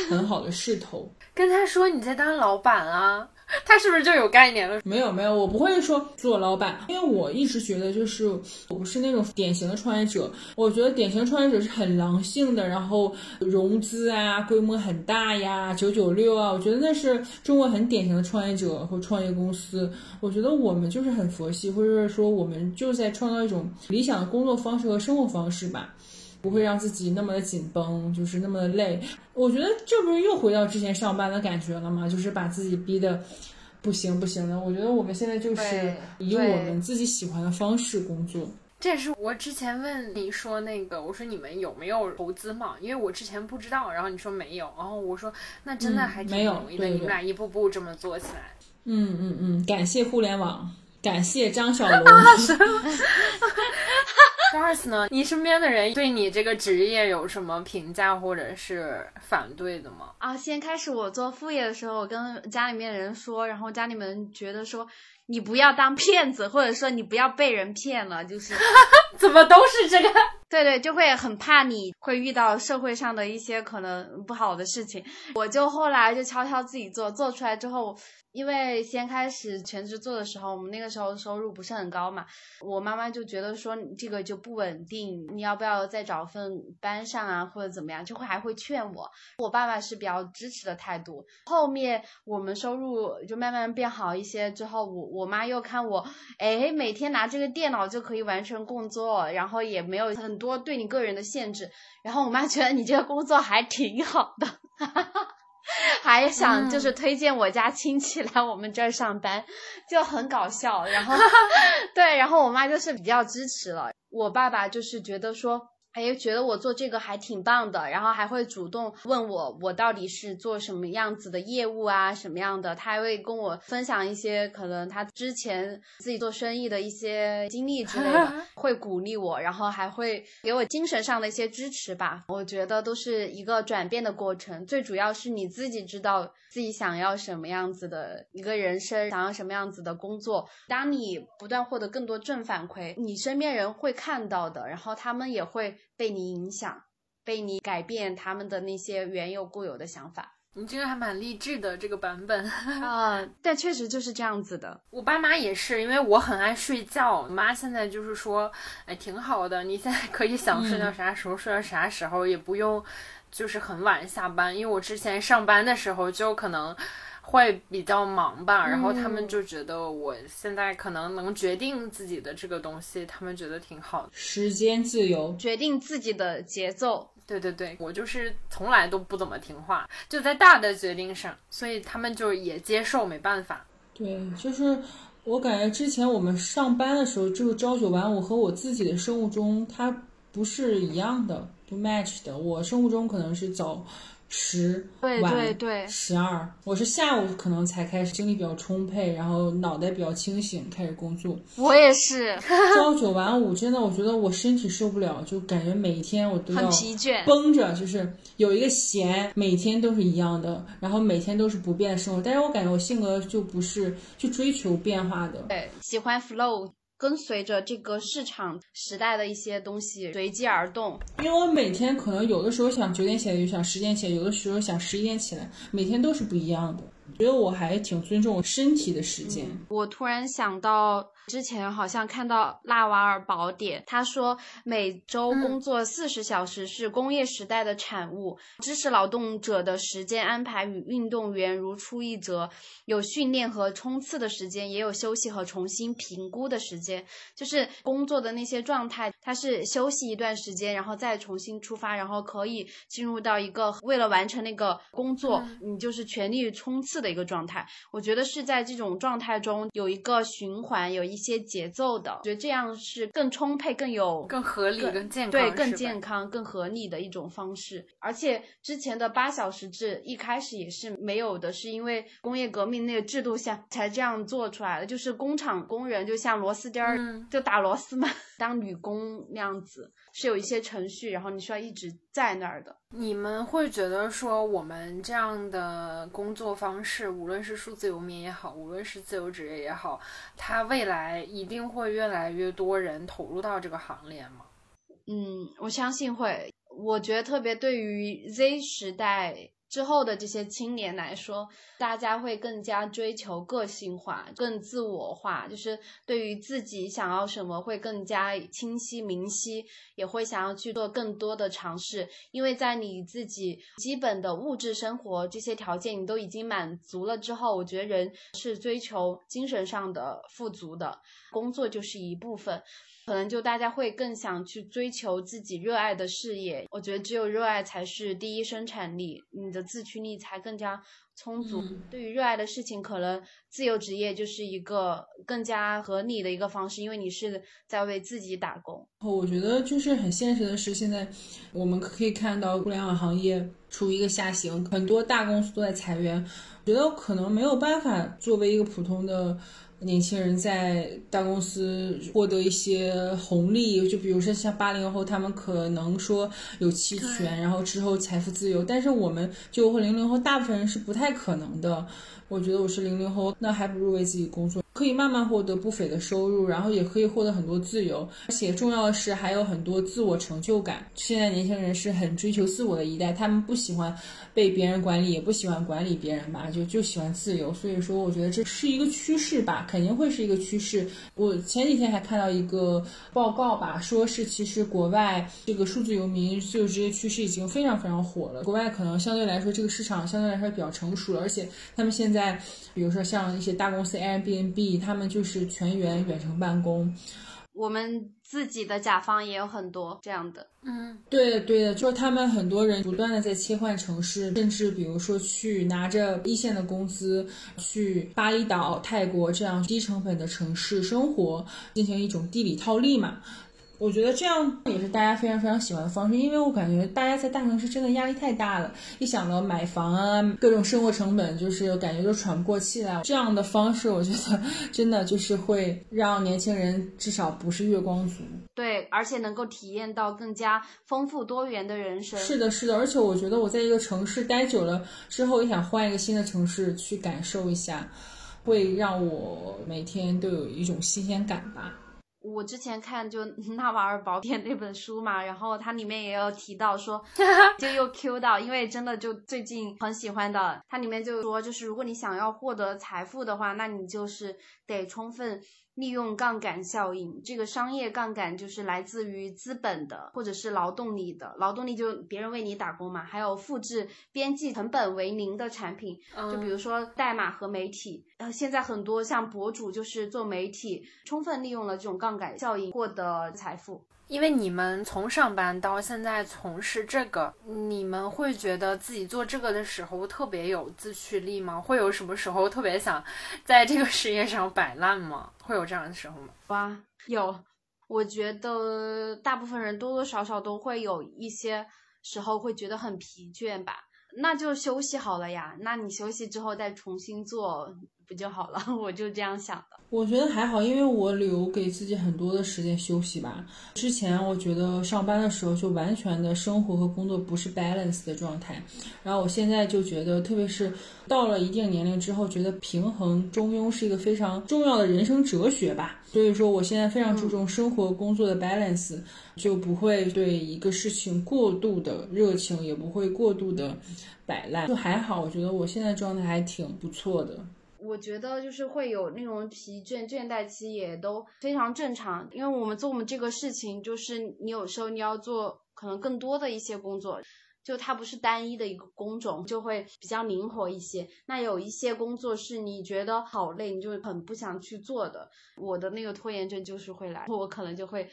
很好的势头。跟他说你在当老板啊，(laughs) 他是不是就有概念了？没有没有，我不会说做老板，因为我一直觉得就是我不是那种典型的创业者。我觉得典型创业者是很狼性的，然后融资啊，规模很大呀，九九六啊，我觉得那是中国很典型的创业者或创业公司。我觉得我们就是很佛系，或者说我们就在创造一种理想的工作方式和生活方式吧。不会让自己那么的紧绷，就是那么的累。我觉得这不是又回到之前上班的感觉了吗？就是把自己逼的不行不行的。我觉得我们现在就是以我们自己喜欢的方式工作。这也是我之前问你说那个，我说你们有没有投资嘛？因为我之前不知道，然后你说没有，然后我说那真的嗯还挺没有容易的，你们俩一步步这么做起来。嗯嗯嗯，感谢互联网，感谢张小龙。(laughs) Charles 呢？(laughs) 你身边的人对你这个职业有什么评价或者是反对的吗？啊，先开始我做副业的时候，我跟家里面人说，然后家里面觉得说你不要当骗子，或者说你不要被人骗了，就是 (laughs) 怎么都是这个？(laughs) 对对，就会很怕你会遇到社会上的一些可能不好的事情。我就后来就悄悄自己做，做出来之后，因为先开始全职做的时候，我们那个时候收入不是很高嘛，我妈妈就觉得说这个就不稳定，你要不要再找份班上啊，或者怎么样，就会还会劝我。我爸爸是比较支持的态度。后面我们收入就慢慢变好一些之后，我我妈又看我，哎，每天拿这个电脑就可以完成工作，然后也没有很多对你个人的限制，然后我妈觉得你这个工作还挺好的。哈哈哈 (laughs) 还想就是推荐我家亲戚来我们这儿上班，就很搞笑。然后 (laughs) 对，然后我妈就是比较支持了，我爸爸就是觉得说。哎，觉得我做这个还挺棒的，然后还会主动问我，我到底是做什么样子的业务啊，什么样的？他还会跟我分享一些可能他之前自己做生意的一些经历之类的，会鼓励我，然后还会给我精神上的一些支持吧。我觉得都是一个转变的过程，最主要是你自己知道自己想要什么样子的一个人生，想要什么样子的工作。当你不断获得更多正反馈，你身边人会看到的，然后他们也会。被你影响，被你改变他们的那些原有固有的想法。你这个还蛮励志的这个版本 (laughs) 啊，但确实就是这样子的。我爸妈也是，因为我很爱睡觉。我妈现在就是说，哎，挺好的，你现在可以想睡到啥时候、嗯、睡到啥时候，也不用就是很晚下班。因为我之前上班的时候就可能。会比较忙吧，然后他们就觉得我现在可能能决定自己的这个东西，他们觉得挺好的。时间自由，决定自己的节奏。对对对，我就是从来都不怎么听话，就在大的决定上，所以他们就也接受，没办法。对，就是我感觉之前我们上班的时候，这个朝九晚五和我自己的生物钟它不是一样的，不 match 的。我生物钟可能是早。十对对对，十二，我是下午可能才开始精力比较充沛，然后脑袋比较清醒，开始工作。我也是，(laughs) 朝九晚五，真的，我觉得我身体受不了，就感觉每一天我都要很疲倦，绷着，就是有一个弦，每天都是一样的，然后每天都是不变的生活。但是我感觉我性格就不是去追求变化的，对，喜欢 flow。跟随着这个市场时代的一些东西随机而动，因为我每天可能有的时候想九点起来，就想十点起来，有的时候想十一点起来，每天都是不一样的。觉得我还挺尊重身体的时间。我突然想到，之前好像看到《纳瓦尔宝典》，他说每周工作四十小时是工业时代的产物，知识劳动者的时间安排与运动员如出一辙，有训练和冲刺的时间，也有休息和重新评估的时间。就是工作的那些状态，它是休息一段时间，然后再重新出发，然后可以进入到一个为了完成那个工作，你就是全力冲刺。的一个状态，我觉得是在这种状态中有一个循环，有一些节奏的，我觉得这样是更充沛、更有、更合理、更健康，对，更健康、更合理的一种方式。而且之前的八小时制一开始也是没有的，是因为工业革命那个制度下才这样做出来的。就是工厂工人就像螺丝钉儿，就打螺丝嘛，(laughs) 当女工那样子，是有一些程序，然后你需要一直在那儿的。你们会觉得说我们这样的工作方式，无论是数字游民也好，无论是自由职业也好，它未来一定会越来越多人投入到这个行列吗？嗯，我相信会。我觉得特别对于 Z 时代。之后的这些青年来说，大家会更加追求个性化、更自我化，就是对于自己想要什么会更加清晰明晰，也会想要去做更多的尝试。因为在你自己基本的物质生活这些条件你都已经满足了之后，我觉得人是追求精神上的富足的，工作就是一部分。可能就大家会更想去追求自己热爱的事业，我觉得只有热爱才是第一生产力，你的自驱力才更加充足。对于热爱的事情，可能自由职业就是一个更加合理的一个方式，因为你是在为自己打工。我觉得就是很现实的是，现在我们可以看到互联网行业处于一个下行，很多大公司都在裁员，觉得可能没有办法作为一个普通的。年轻人在大公司获得一些红利，就比如说像八零后，他们可能说有期权，然后之后财富自由。但是我们九后、零零后，大部分人是不太可能的。我觉得我是零零后，那还不如为自己工作。可以慢慢获得不菲的收入，然后也可以获得很多自由，而且重要的是还有很多自我成就感。现在年轻人是很追求自我的一代，他们不喜欢被别人管理，也不喜欢管理别人吧，就就喜欢自由。所以说，我觉得这是一个趋势吧，肯定会是一个趋势。我前几天还看到一个报告吧，说是其实国外这个数字游民自由职业趋势已经非常非常火了。国外可能相对来说这个市场相对来说比较成熟了，而且他们现在比如说像一些大公司 Airbnb。他们就是全员远程办公，我们自己的甲方也有很多这样的。嗯，对的，对的，就是他们很多人不断的在切换城市，甚至比如说去拿着一线的工资去巴厘岛、泰国这样低成本的城市生活，进行一种地理套利嘛。我觉得这样也是大家非常非常喜欢的方式，因为我感觉大家在大城市真的压力太大了，一想到买房啊，各种生活成本，就是感觉都喘不过气来。这样的方式，我觉得 (laughs) 真的就是会让年轻人至少不是月光族，对，而且能够体验到更加丰富多元的人生。是的，是的，而且我觉得我在一个城市待久了之后，也想换一个新的城市去感受一下，会让我每天都有一种新鲜感吧。我之前看就《纳瓦尔宝典》那本书嘛，然后它里面也有提到说，(laughs) 就又 Q 到，因为真的就最近很喜欢的，它里面就说，就是如果你想要获得财富的话，那你就是得充分。利用杠杆效应，这个商业杠杆就是来自于资本的，或者是劳动力的。劳动力就别人为你打工嘛，还有复制边际成本为零的产品，就比如说代码和媒体。呃，现在很多像博主就是做媒体，充分利用了这种杠杆效应获得财富。因为你们从上班到现在从事这个，你们会觉得自己做这个的时候特别有自驱力吗？会有什么时候特别想在这个事业上摆烂吗？会有这样的时候吗？哇，有。我觉得大部分人多多少少都会有一些时候会觉得很疲倦吧，那就休息好了呀。那你休息之后再重新做，不就好了？(laughs) 我就这样想的。我觉得还好，因为我留给自己很多的时间休息吧。之前我觉得上班的时候就完全的生活和工作不是 balance 的状态，然后我现在就觉得，特别是到了一定年龄之后，觉得平衡中庸是一个非常重要的人生哲学吧。所以说，我现在非常注重生活工作的 balance，就不会对一个事情过度的热情，也不会过度的摆烂，就还好。我觉得我现在状态还挺不错的。我觉得就是会有那种疲倦、倦怠期，也都非常正常。因为我们做我们这个事情，就是你有时候你要做可能更多的一些工作，就它不是单一的一个工种，就会比较灵活一些。那有一些工作是你觉得好累，你就很不想去做的。我的那个拖延症就是会来，我可能就会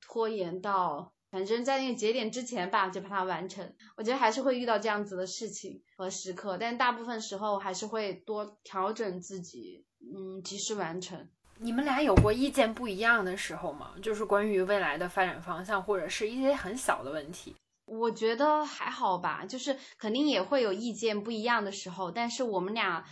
拖延到。反正，在那个节点之前吧，就把它完成。我觉得还是会遇到这样子的事情和时刻，但大部分时候还是会多调整自己，嗯，及时完成。你们俩有过意见不一样的时候吗？就是关于未来的发展方向，或者是一些很小的问题。我觉得还好吧，就是肯定也会有意见不一样的时候，但是我们俩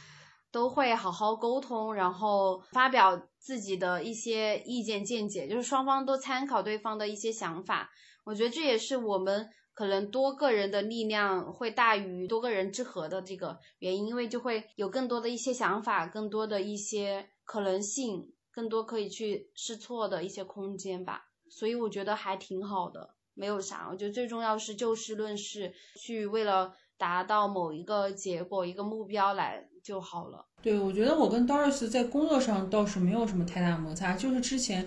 都会好好沟通，然后发表自己的一些意见见解，就是双方都参考对方的一些想法。我觉得这也是我们可能多个人的力量会大于多个人之和的这个原因，因为就会有更多的一些想法，更多的一些可能性，更多可以去试错的一些空间吧。所以我觉得还挺好的，没有啥。我觉得最重要是就事论事，去为了达到某一个结果、一个目标来就好了。对，我觉得我跟 Doris 在工作上倒是没有什么太大摩擦，就是之前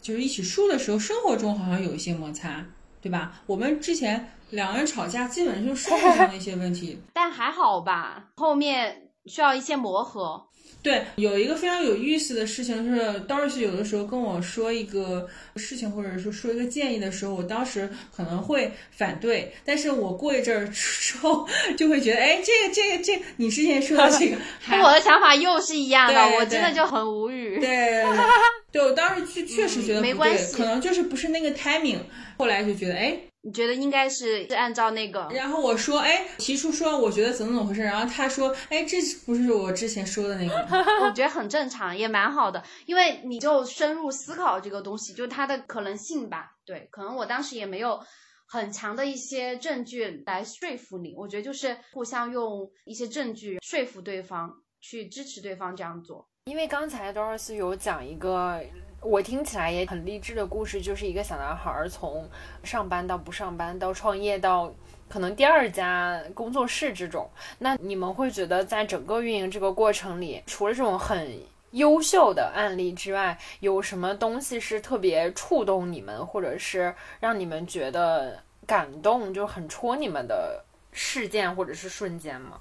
就是一起住的时候，生活中好像有一些摩擦。对吧？我们之前两个人吵架，基本就是生活上的一些问题，(laughs) 但还好吧。后面需要一些磨合。对，有一个非常有意思的事情是，当时有的时候跟我说一个事情，或者说说一个建议的时候，我当时可能会反对，但是我过一阵儿之后就会觉得，哎，这个这个这，你之前说的这个，跟我的想法又是一样的，我真的就很无语。对，对我当时确确实觉得没关系，可能就是不是那个 timing。后来就觉得，哎，你觉得应该是是按照那个，然后我说，哎，提出说，我觉得怎么怎么回事，然后他说，哎，这不是我之前说的那个，(laughs) 我觉得很正常，也蛮好的，因为你就深入思考这个东西，就它的可能性吧，对，可能我当时也没有很强的一些证据来说服你，我觉得就是互相用一些证据说服对方，去支持对方这样做。因为刚才 Doris 有讲一个。我听起来也很励志的故事，就是一个小男孩从上班到不上班，到创业，到可能第二家工作室这种。那你们会觉得，在整个运营这个过程里，除了这种很优秀的案例之外，有什么东西是特别触动你们，或者是让你们觉得感动，就很戳你们的事件或者是瞬间吗？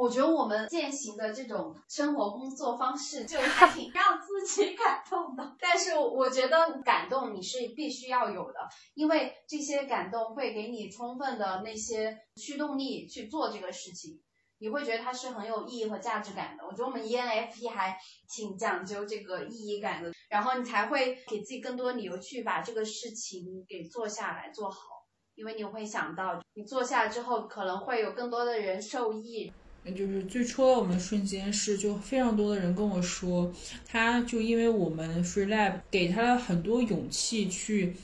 我觉得我们践行的这种生活工作方式，就 (laughs) 还挺让自己感动的。但是我觉得感动你是必须要有的，因为这些感动会给你充分的那些驱动力去做这个事情，你会觉得它是很有意义和价值感的。我觉得我们 ENFP 还挺讲究这个意义感的，然后你才会给自己更多理由去把这个事情给做下来做好，因为你会想到你做下来之后，可能会有更多的人受益。就是最戳到我们的瞬间是，就非常多的人跟我说，他就因为我们 Free Lab 给他了很多勇气去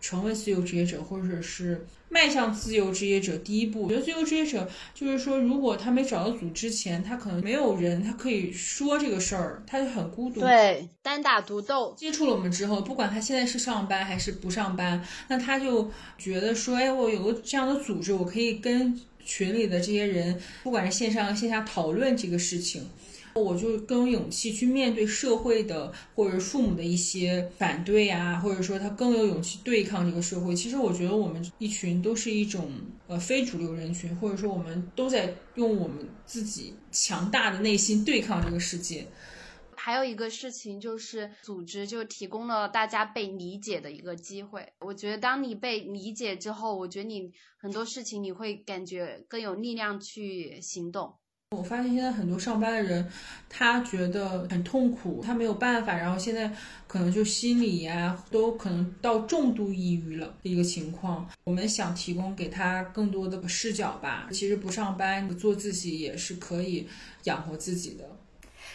成为自由职业者，或者是迈向自由职业者第一步。我觉得自由职业者就是说，如果他没找到组之前，他可能没有人他可以说这个事儿，他就很孤独，对，单打独斗。接触了我们之后，不管他现在是上班还是不上班，那他就觉得说，哎，我有个这样的组织，我可以跟。群里的这些人，不管是线上线下讨论这个事情，我就更有勇气去面对社会的或者父母的一些反对啊，或者说他更有勇气对抗这个社会。其实我觉得我们一群都是一种呃非主流人群，或者说我们都在用我们自己强大的内心对抗这个世界。还有一个事情就是，组织就提供了大家被理解的一个机会。我觉得，当你被理解之后，我觉得你很多事情你会感觉更有力量去行动。我发现现在很多上班的人，他觉得很痛苦，他没有办法，然后现在可能就心理呀，都可能到重度抑郁了的一个情况。我们想提供给他更多的视角吧。其实不上班，做自己也是可以养活自己的。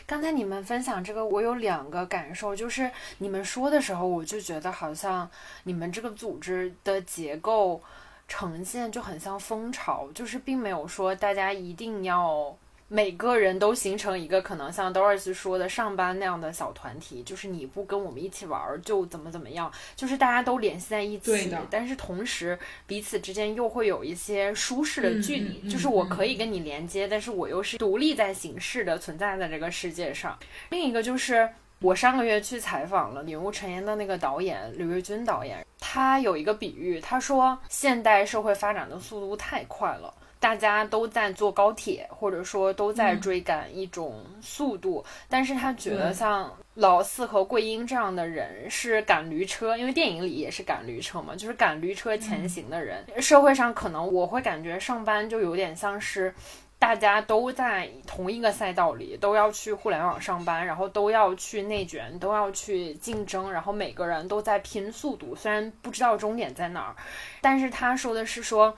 刚才你们分享这个，我有两个感受，就是你们说的时候，我就觉得好像你们这个组织的结构呈现就很像蜂巢，就是并没有说大家一定要。每个人都形成一个可能像 Doris 说的上班那样的小团体，就是你不跟我们一起玩就怎么怎么样，就是大家都联系在一起，但是同时彼此之间又会有一些舒适的距离，就是我可以跟你连接，但是我又是独立在形式的存在在这个世界上。另一个就是我上个月去采访了《女巫尘烟》的那个导演吕瑞军导演，他有一个比喻，他说现代社会发展的速度太快了。大家都在坐高铁，或者说都在追赶一种速度，但是他觉得像老四和桂英这样的人是赶驴车，因为电影里也是赶驴车嘛，就是赶驴车前行的人。社会上可能我会感觉上班就有点像是大家都在同一个赛道里，都要去互联网上班，然后都要去内卷，都要去竞争，然后每个人都在拼速度，虽然不知道终点在哪儿，但是他说的是说。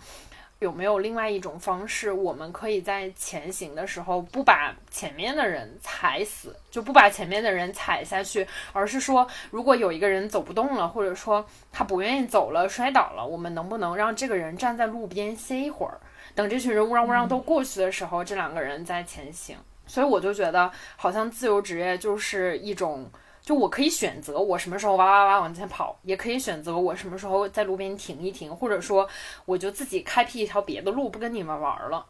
有没有另外一种方式，我们可以在前行的时候不把前面的人踩死，就不把前面的人踩下去，而是说，如果有一个人走不动了，或者说他不愿意走了，摔倒了，我们能不能让这个人站在路边歇一会儿，等这群人乌嚷乌嚷都过去的时候，这两个人再前行？所以我就觉得，好像自由职业就是一种。就我可以选择我什么时候哇哇哇往前跑，也可以选择我什么时候在路边停一停，或者说我就自己开辟一条别的路，不跟你们玩了。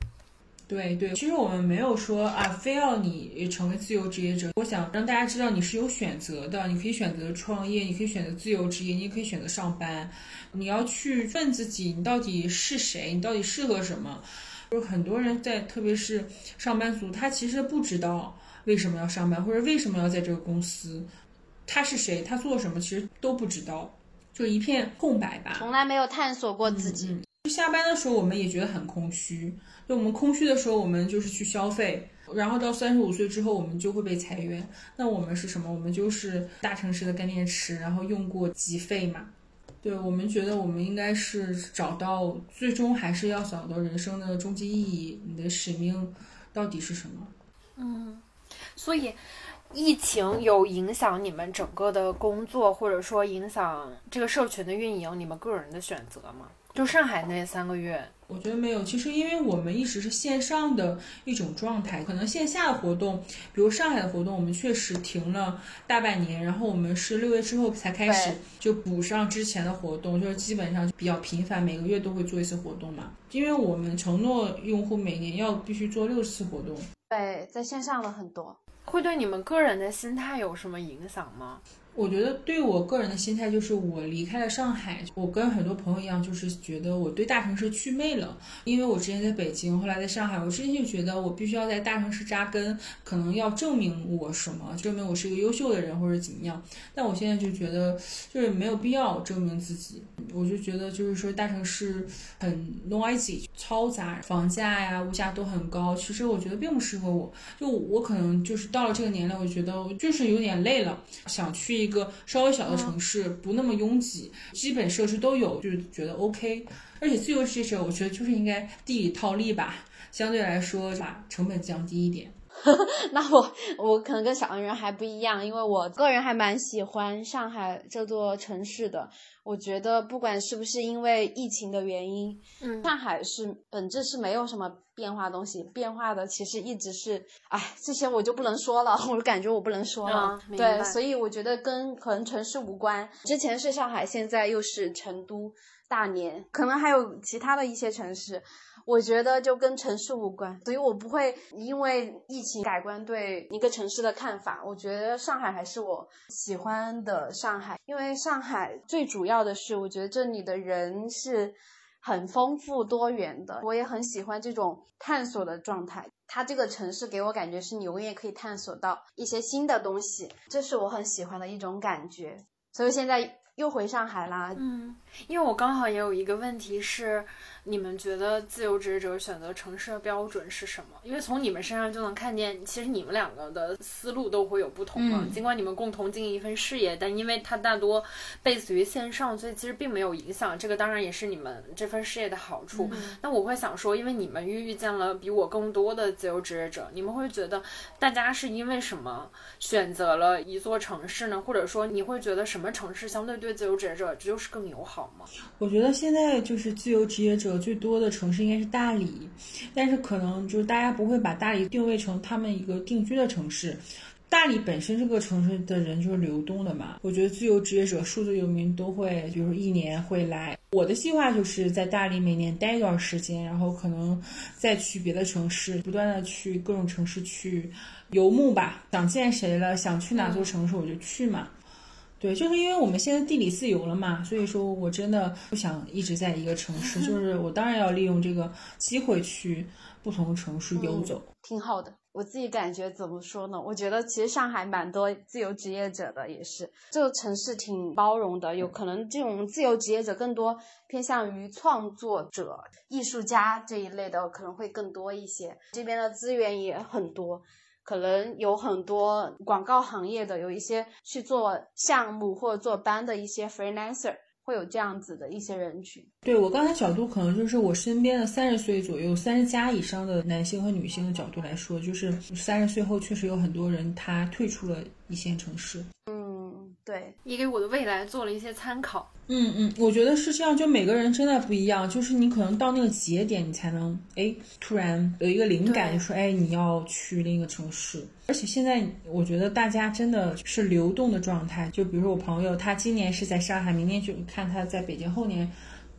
对对，其实我们没有说啊，非要你成为自由职业者。我想让大家知道你是有选择的，你可以选择创业，你可以选择自由职业，你也可以选择上班。你要去问自己，你到底是谁，你到底适合什么？就是很多人在，特别是上班族，他其实不知道为什么要上班，或者为什么要在这个公司。他是谁？他做什么？其实都不知道，就一片空白吧。从来没有探索过自己。下班的时候，我们也觉得很空虚。就我们空虚的时候，我们就是去消费。然后到三十五岁之后，我们就会被裁员。那我们是什么？我们就是大城市的干电池，然后用过即废嘛。对我们觉得，我们应该是找到，最终还是要找到人生的终极意义。你的使命到底是什么？嗯，所以。疫情有影响你们整个的工作，或者说影响这个社群的运营，你们个人的选择吗？就上海那三个月，我觉得没有。其实因为我们一直是线上的一种状态，可能线下的活动，比如上海的活动，我们确实停了大半年，然后我们是六月之后才开始就补上之前的活动，就是基本上比较频繁，每个月都会做一次活动嘛。因为我们承诺用户每年要必须做六次活动，对，在线上的很多。会对你们个人的心态有什么影响吗？我觉得对我个人的心态就是，我离开了上海，我跟很多朋友一样，就是觉得我对大城市祛魅了。因为我之前在北京，后来在上海，我之前就觉得我必须要在大城市扎根，可能要证明我什么，证明我是一个优秀的人或者怎么样。但我现在就觉得，就是没有必要证明自己。我就觉得，就是说大城市很 noisy，嘈杂，房价呀、物价都很高。其实我觉得并不适合我。就我可能就是到了这个年龄，我觉得就是有点累了，想去。一个稍微小的城市，不那么拥挤，基本设施都有，就是觉得 OK。而且自由职业者，我觉得就是应该地理套利吧，相对来说把成本降低一点。(laughs) 那我我可能跟小恩人还不一样，因为我个人还蛮喜欢上海这座城市的。我觉得不管是不是因为疫情的原因，嗯，上海是本质是没有什么变化东西，变化的其实一直是，哎，这些我就不能说了，我感觉我不能说了。对，所以我觉得跟可能城市无关。之前是上海，现在又是成都、大连，可能还有其他的一些城市。我觉得就跟城市无关，所以我不会因为疫情改观对一个城市的看法。我觉得上海还是我喜欢的上海，因为上海最主要的是，我觉得这里的人是很丰富多元的。我也很喜欢这种探索的状态。它这个城市给我感觉是你永远可以探索到一些新的东西，这是我很喜欢的一种感觉。所以现在又回上海啦。嗯，因为我刚好也有一个问题是。你们觉得自由职业者选择城市的标准是什么？因为从你们身上就能看见，其实你们两个的思路都会有不同嘛。尽管你们共同经营一份事业，但因为它大多 base 于线上，所以其实并没有影响。这个当然也是你们这份事业的好处。那我会想说，因为你们遇见了比我更多的自由职业者，你们会觉得大家是因为什么选择了一座城市呢？或者说你会觉得什么城市相对对自由职业者就是更友好吗？我觉得现在就是自由职业者。最多的城市应该是大理，但是可能就是大家不会把大理定位成他们一个定居的城市。大理本身这个城市的人就是流动的嘛，我觉得自由职业者、数字游民都会，比如一年会来。我的计划就是在大理每年待一段时间，然后可能再去别的城市，不断的去各种城市去游牧吧。想见谁了，想去哪座城市我就去嘛。对，就是因为我们现在地理自由了嘛，所以说我真的不想一直在一个城市，(laughs) 就是我当然要利用这个机会去不同城市游走，挺好的。我自己感觉怎么说呢？我觉得其实上海蛮多自由职业者的，也是这个城市挺包容的，有可能这种自由职业者更多偏向于创作者、艺术家这一类的可能会更多一些，这边的资源也很多。可能有很多广告行业的，有一些去做项目或者做班的一些 freelancer，会有这样子的一些人群。对我刚才角度，可能就是我身边的三十岁左右、三十加以上的男性和女性的角度来说，就是三十岁后确实有很多人他退出了一线城市。嗯，对，也给我的未来做了一些参考。嗯嗯，我觉得是这样，就每个人真的不一样，就是你可能到那个节点，你才能哎突然有一个灵感，就说哎你要去另一个城市。而且现在我觉得大家真的是流动的状态，就比如说我朋友，他今年是在上海，明年就看他在北京，后年。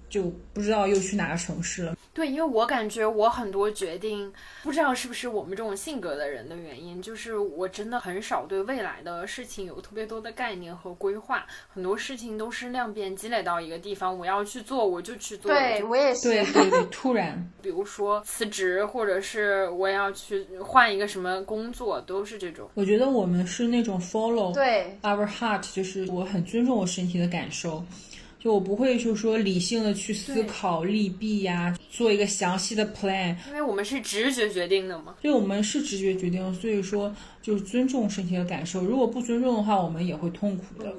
就不知道又去哪个城市了。对，因为我感觉我很多决定，不知道是不是我们这种性格的人的原因，就是我真的很少对未来的事情有特别多的概念和规划，很多事情都是量变积累到一个地方，我要去做我就去做。对我也是。对对对，突然，(laughs) 比如说辞职，或者是我要去换一个什么工作，都是这种。我觉得我们是那种 follow 对 our heart，就是我很尊重我身体的感受。就我不会，就是说理性的去思考利弊呀，做一个详细的 plan。因为我们是直觉决定的嘛。对，我们是直觉决定，所以说就是尊重身体的感受。如果不尊重的话，我们也会痛苦的。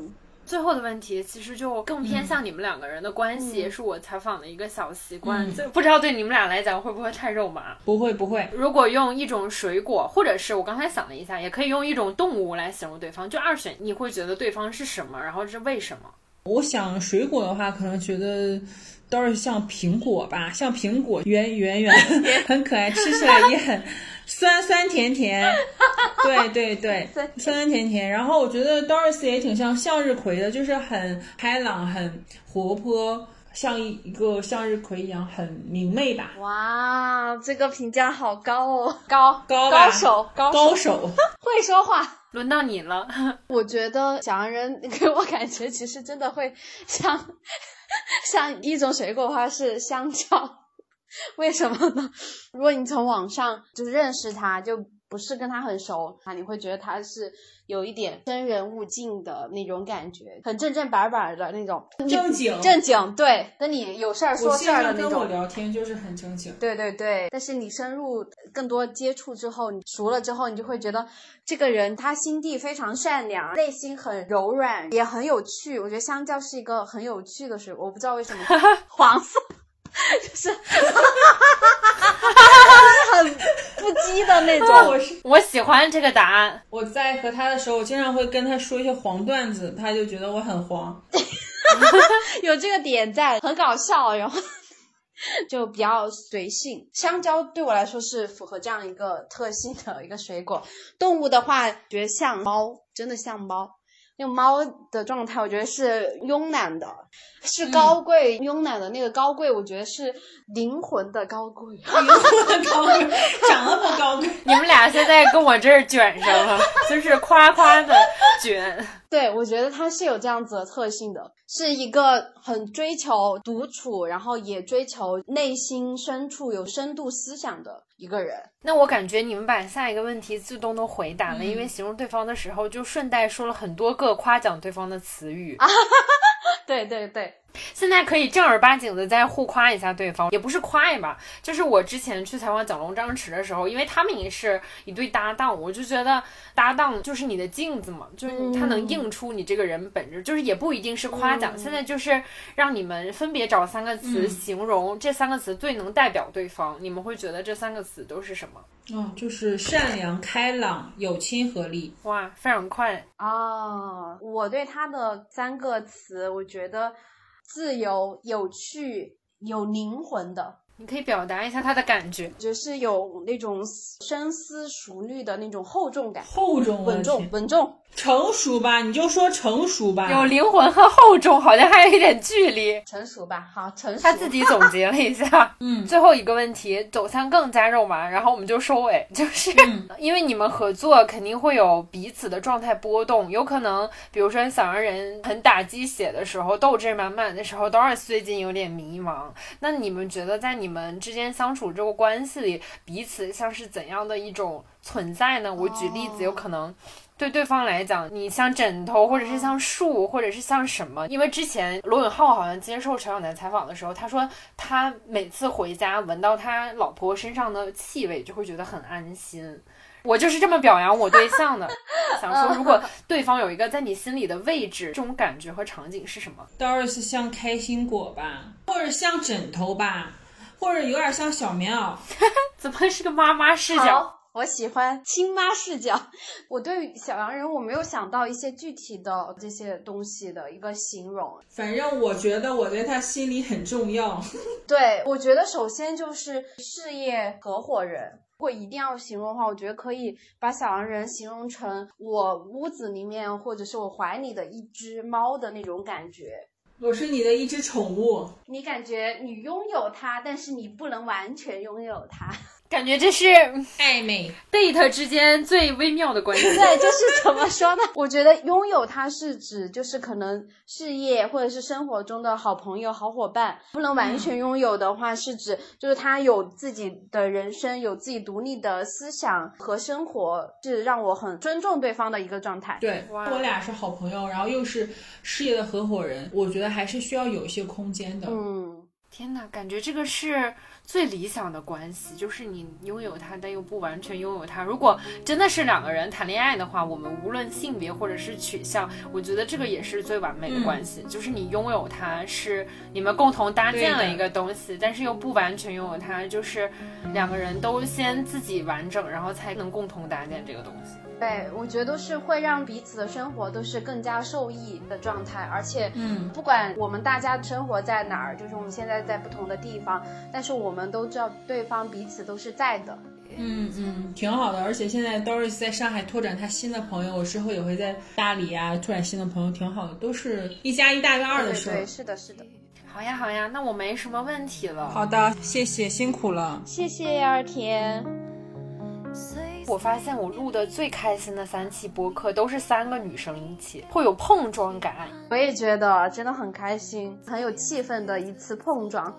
最后的问题其实就更偏向你们两个人的关系，也是我采访的一个小习惯。不知道对你们俩来讲会不会太肉麻？不会不会。如果用一种水果，或者是我刚才想了一下，也可以用一种动物来形容对方，就二选，你会觉得对方是什么？然后是为什么？我想水果的话，可能觉得倒是像苹果吧，像苹果圆圆圆，(laughs) 很可爱，吃起来也很酸酸甜甜。对对对，(laughs) 酸酸甜甜。然后我觉得 Doris 也挺像向日葵的，就是很开朗、很活泼，像一一个向日葵一样很明媚吧。哇，这个评价好高哦，高高高手高手 (laughs) 会说话。轮到你了，(laughs) 我觉得小洋人给我感觉其实真的会像 (laughs) 像一种水果的话是香蕉，为什么呢？如果你从网上就是认识他，就。不是跟他很熟啊，你会觉得他是有一点生人勿近的那种感觉，很正正板板的那种正经正经，对，跟你有事儿说事儿的那种。跟我聊天就是很正经。对对对，但是你深入更多接触之后，你熟了之后，你就会觉得这个人他心地非常善良，内心很柔软，也很有趣。我觉得香蕉是一个很有趣的水果，我不知道为什么 (laughs) 黄色。(laughs) 就是，那种。(laughs) 我是我喜欢这个答案。我在和他的时候，我经常会跟他说一些黄段子，他就觉得我很黄。(laughs) 有这个点在，很搞笑，然后 (laughs) 就比较随性。香蕉对我来说是符合这样一个特性的一个水果。动物的话，觉得像猫，真的像猫。那个猫的状态，我觉得是慵懒的，是高贵慵懒的那个高贵，我觉得是灵魂的高贵，灵魂的高贵，长得不高贵。(laughs) 你们俩现在跟我这儿卷上了，就是夸夸的卷。对，我觉得他是有这样子的特性的，是一个很追求独处，然后也追求内心深处有深度思想的一个人。那我感觉你们把下一个问题自动都回答了，因为形容对方的时候就顺带说了很多个夸奖对方的词语。对 (laughs) 对对。现在可以正儿八经的再互夸一下对方，也不是夸一把，就是我之前去采访蒋龙、张弛的时候，因为他们也是一对搭档，我就觉得搭档就是你的镜子嘛，就是他能映出你这个人本质，就是也不一定是夸奖。现在就是让你们分别找三个词形容这三个词最能代表对方，你们会觉得这三个词都是什么？哦，就是善良、开朗、有亲和力。哇，非常快啊！我对他的三个词，我觉得。自由、有趣、有灵魂的。你可以表达一下他的感觉，就是有那种深思熟虑的那种厚重感，厚重、稳重、稳重、成熟吧？你就说成熟吧。有灵魂和厚重，好像还有一点距离。成熟吧，好，成熟。他自己总结了一下，(laughs) 嗯。最后一个问题，走向更加肉麻，然后我们就收尾，就是 (laughs) 因为你们合作肯定会有彼此的状态波动，有可能，比如说想让人很打鸡血的时候，斗志满满的时候，都是最近有点迷茫。那你们觉得在你？你们之间相处这个关系里，彼此像是怎样的一种存在呢？我举例子，有可能对对方来讲，你像枕头，或者是像树，或者是像什么？因为之前罗永浩好像接受陈晓南采访的时候，他说他每次回家闻到他老婆身上的气味，就会觉得很安心。我就是这么表扬我对象的，(laughs) 想说如果对方有一个在你心里的位置，这种感觉和场景是什么当然是像开心果吧，或者像枕头吧。或者有点像小棉袄，(laughs) 怎么是个妈妈视角？我喜欢亲妈视角。我对小洋人我没有想到一些具体的这些东西的一个形容。反正我觉得我在他心里很重要。(laughs) 对，我觉得首先就是事业合伙人。如果一定要形容的话，我觉得可以把小洋人形容成我屋子里面或者是我怀里的一只猫的那种感觉。我是你的一只宠物，你感觉你拥有它，但是你不能完全拥有它。感觉这是暧昧 date 之间最微妙的关系。对，就是怎么说呢？(laughs) 我觉得拥有它是指就是可能事业或者是生活中的好朋友、好伙伴。不能完全拥有的话，是指就是他有自己的人生，有自己独立的思想和生活，是让我很尊重对方的一个状态。对，我俩是好朋友，然后又是事业的合伙人，我觉得还是需要有一些空间的。嗯，天呐，感觉这个是。最理想的关系就是你拥有它，但又不完全拥有它。如果真的是两个人谈恋爱的话，我们无论性别或者是取向，我觉得这个也是最完美的关系。就是你拥有它，是你们共同搭建了一个东西，但是又不完全拥有它，就是两个人都先自己完整，然后才能共同搭建这个东西。对，我觉得是会让彼此的生活都是更加受益的状态，而且，嗯，不管我们大家生活在哪儿，就是我们现在在不同的地方，但是我们都知道对方彼此都是在的。嗯嗯，挺好的。而且现在 Doris 在上海拓展他新的朋友，我之后也会在大理啊拓展新的朋友，挺好的，都是一加一大于二的事。对，是的，是的。好呀，好呀，那我没什么问题了。好的，谢谢，辛苦了。谢谢二田。我发现我录的最开心的三期播客都是三个女生一起，会有碰撞感。我也觉得真的很开心，很有气氛的一次碰撞。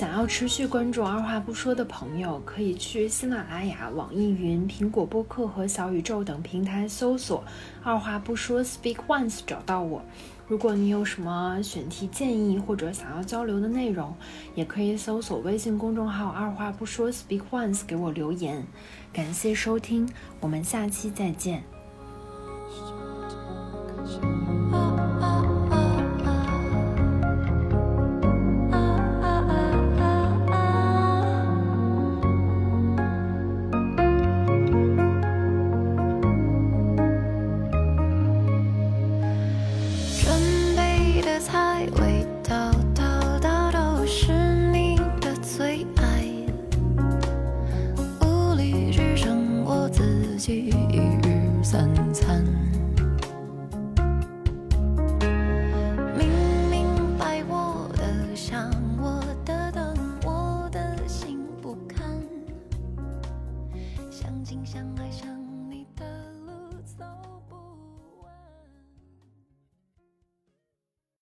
想要持续关注二话不说的朋友，可以去喜马拉雅、网易云、苹果播客和小宇宙等平台搜索“二话不说 Speak Once” 找到我。如果你有什么选题建议或者想要交流的内容，也可以搜索微信公众号“二话不说 Speak Once” 给我留言。感谢收听，我们下期再见。一日三餐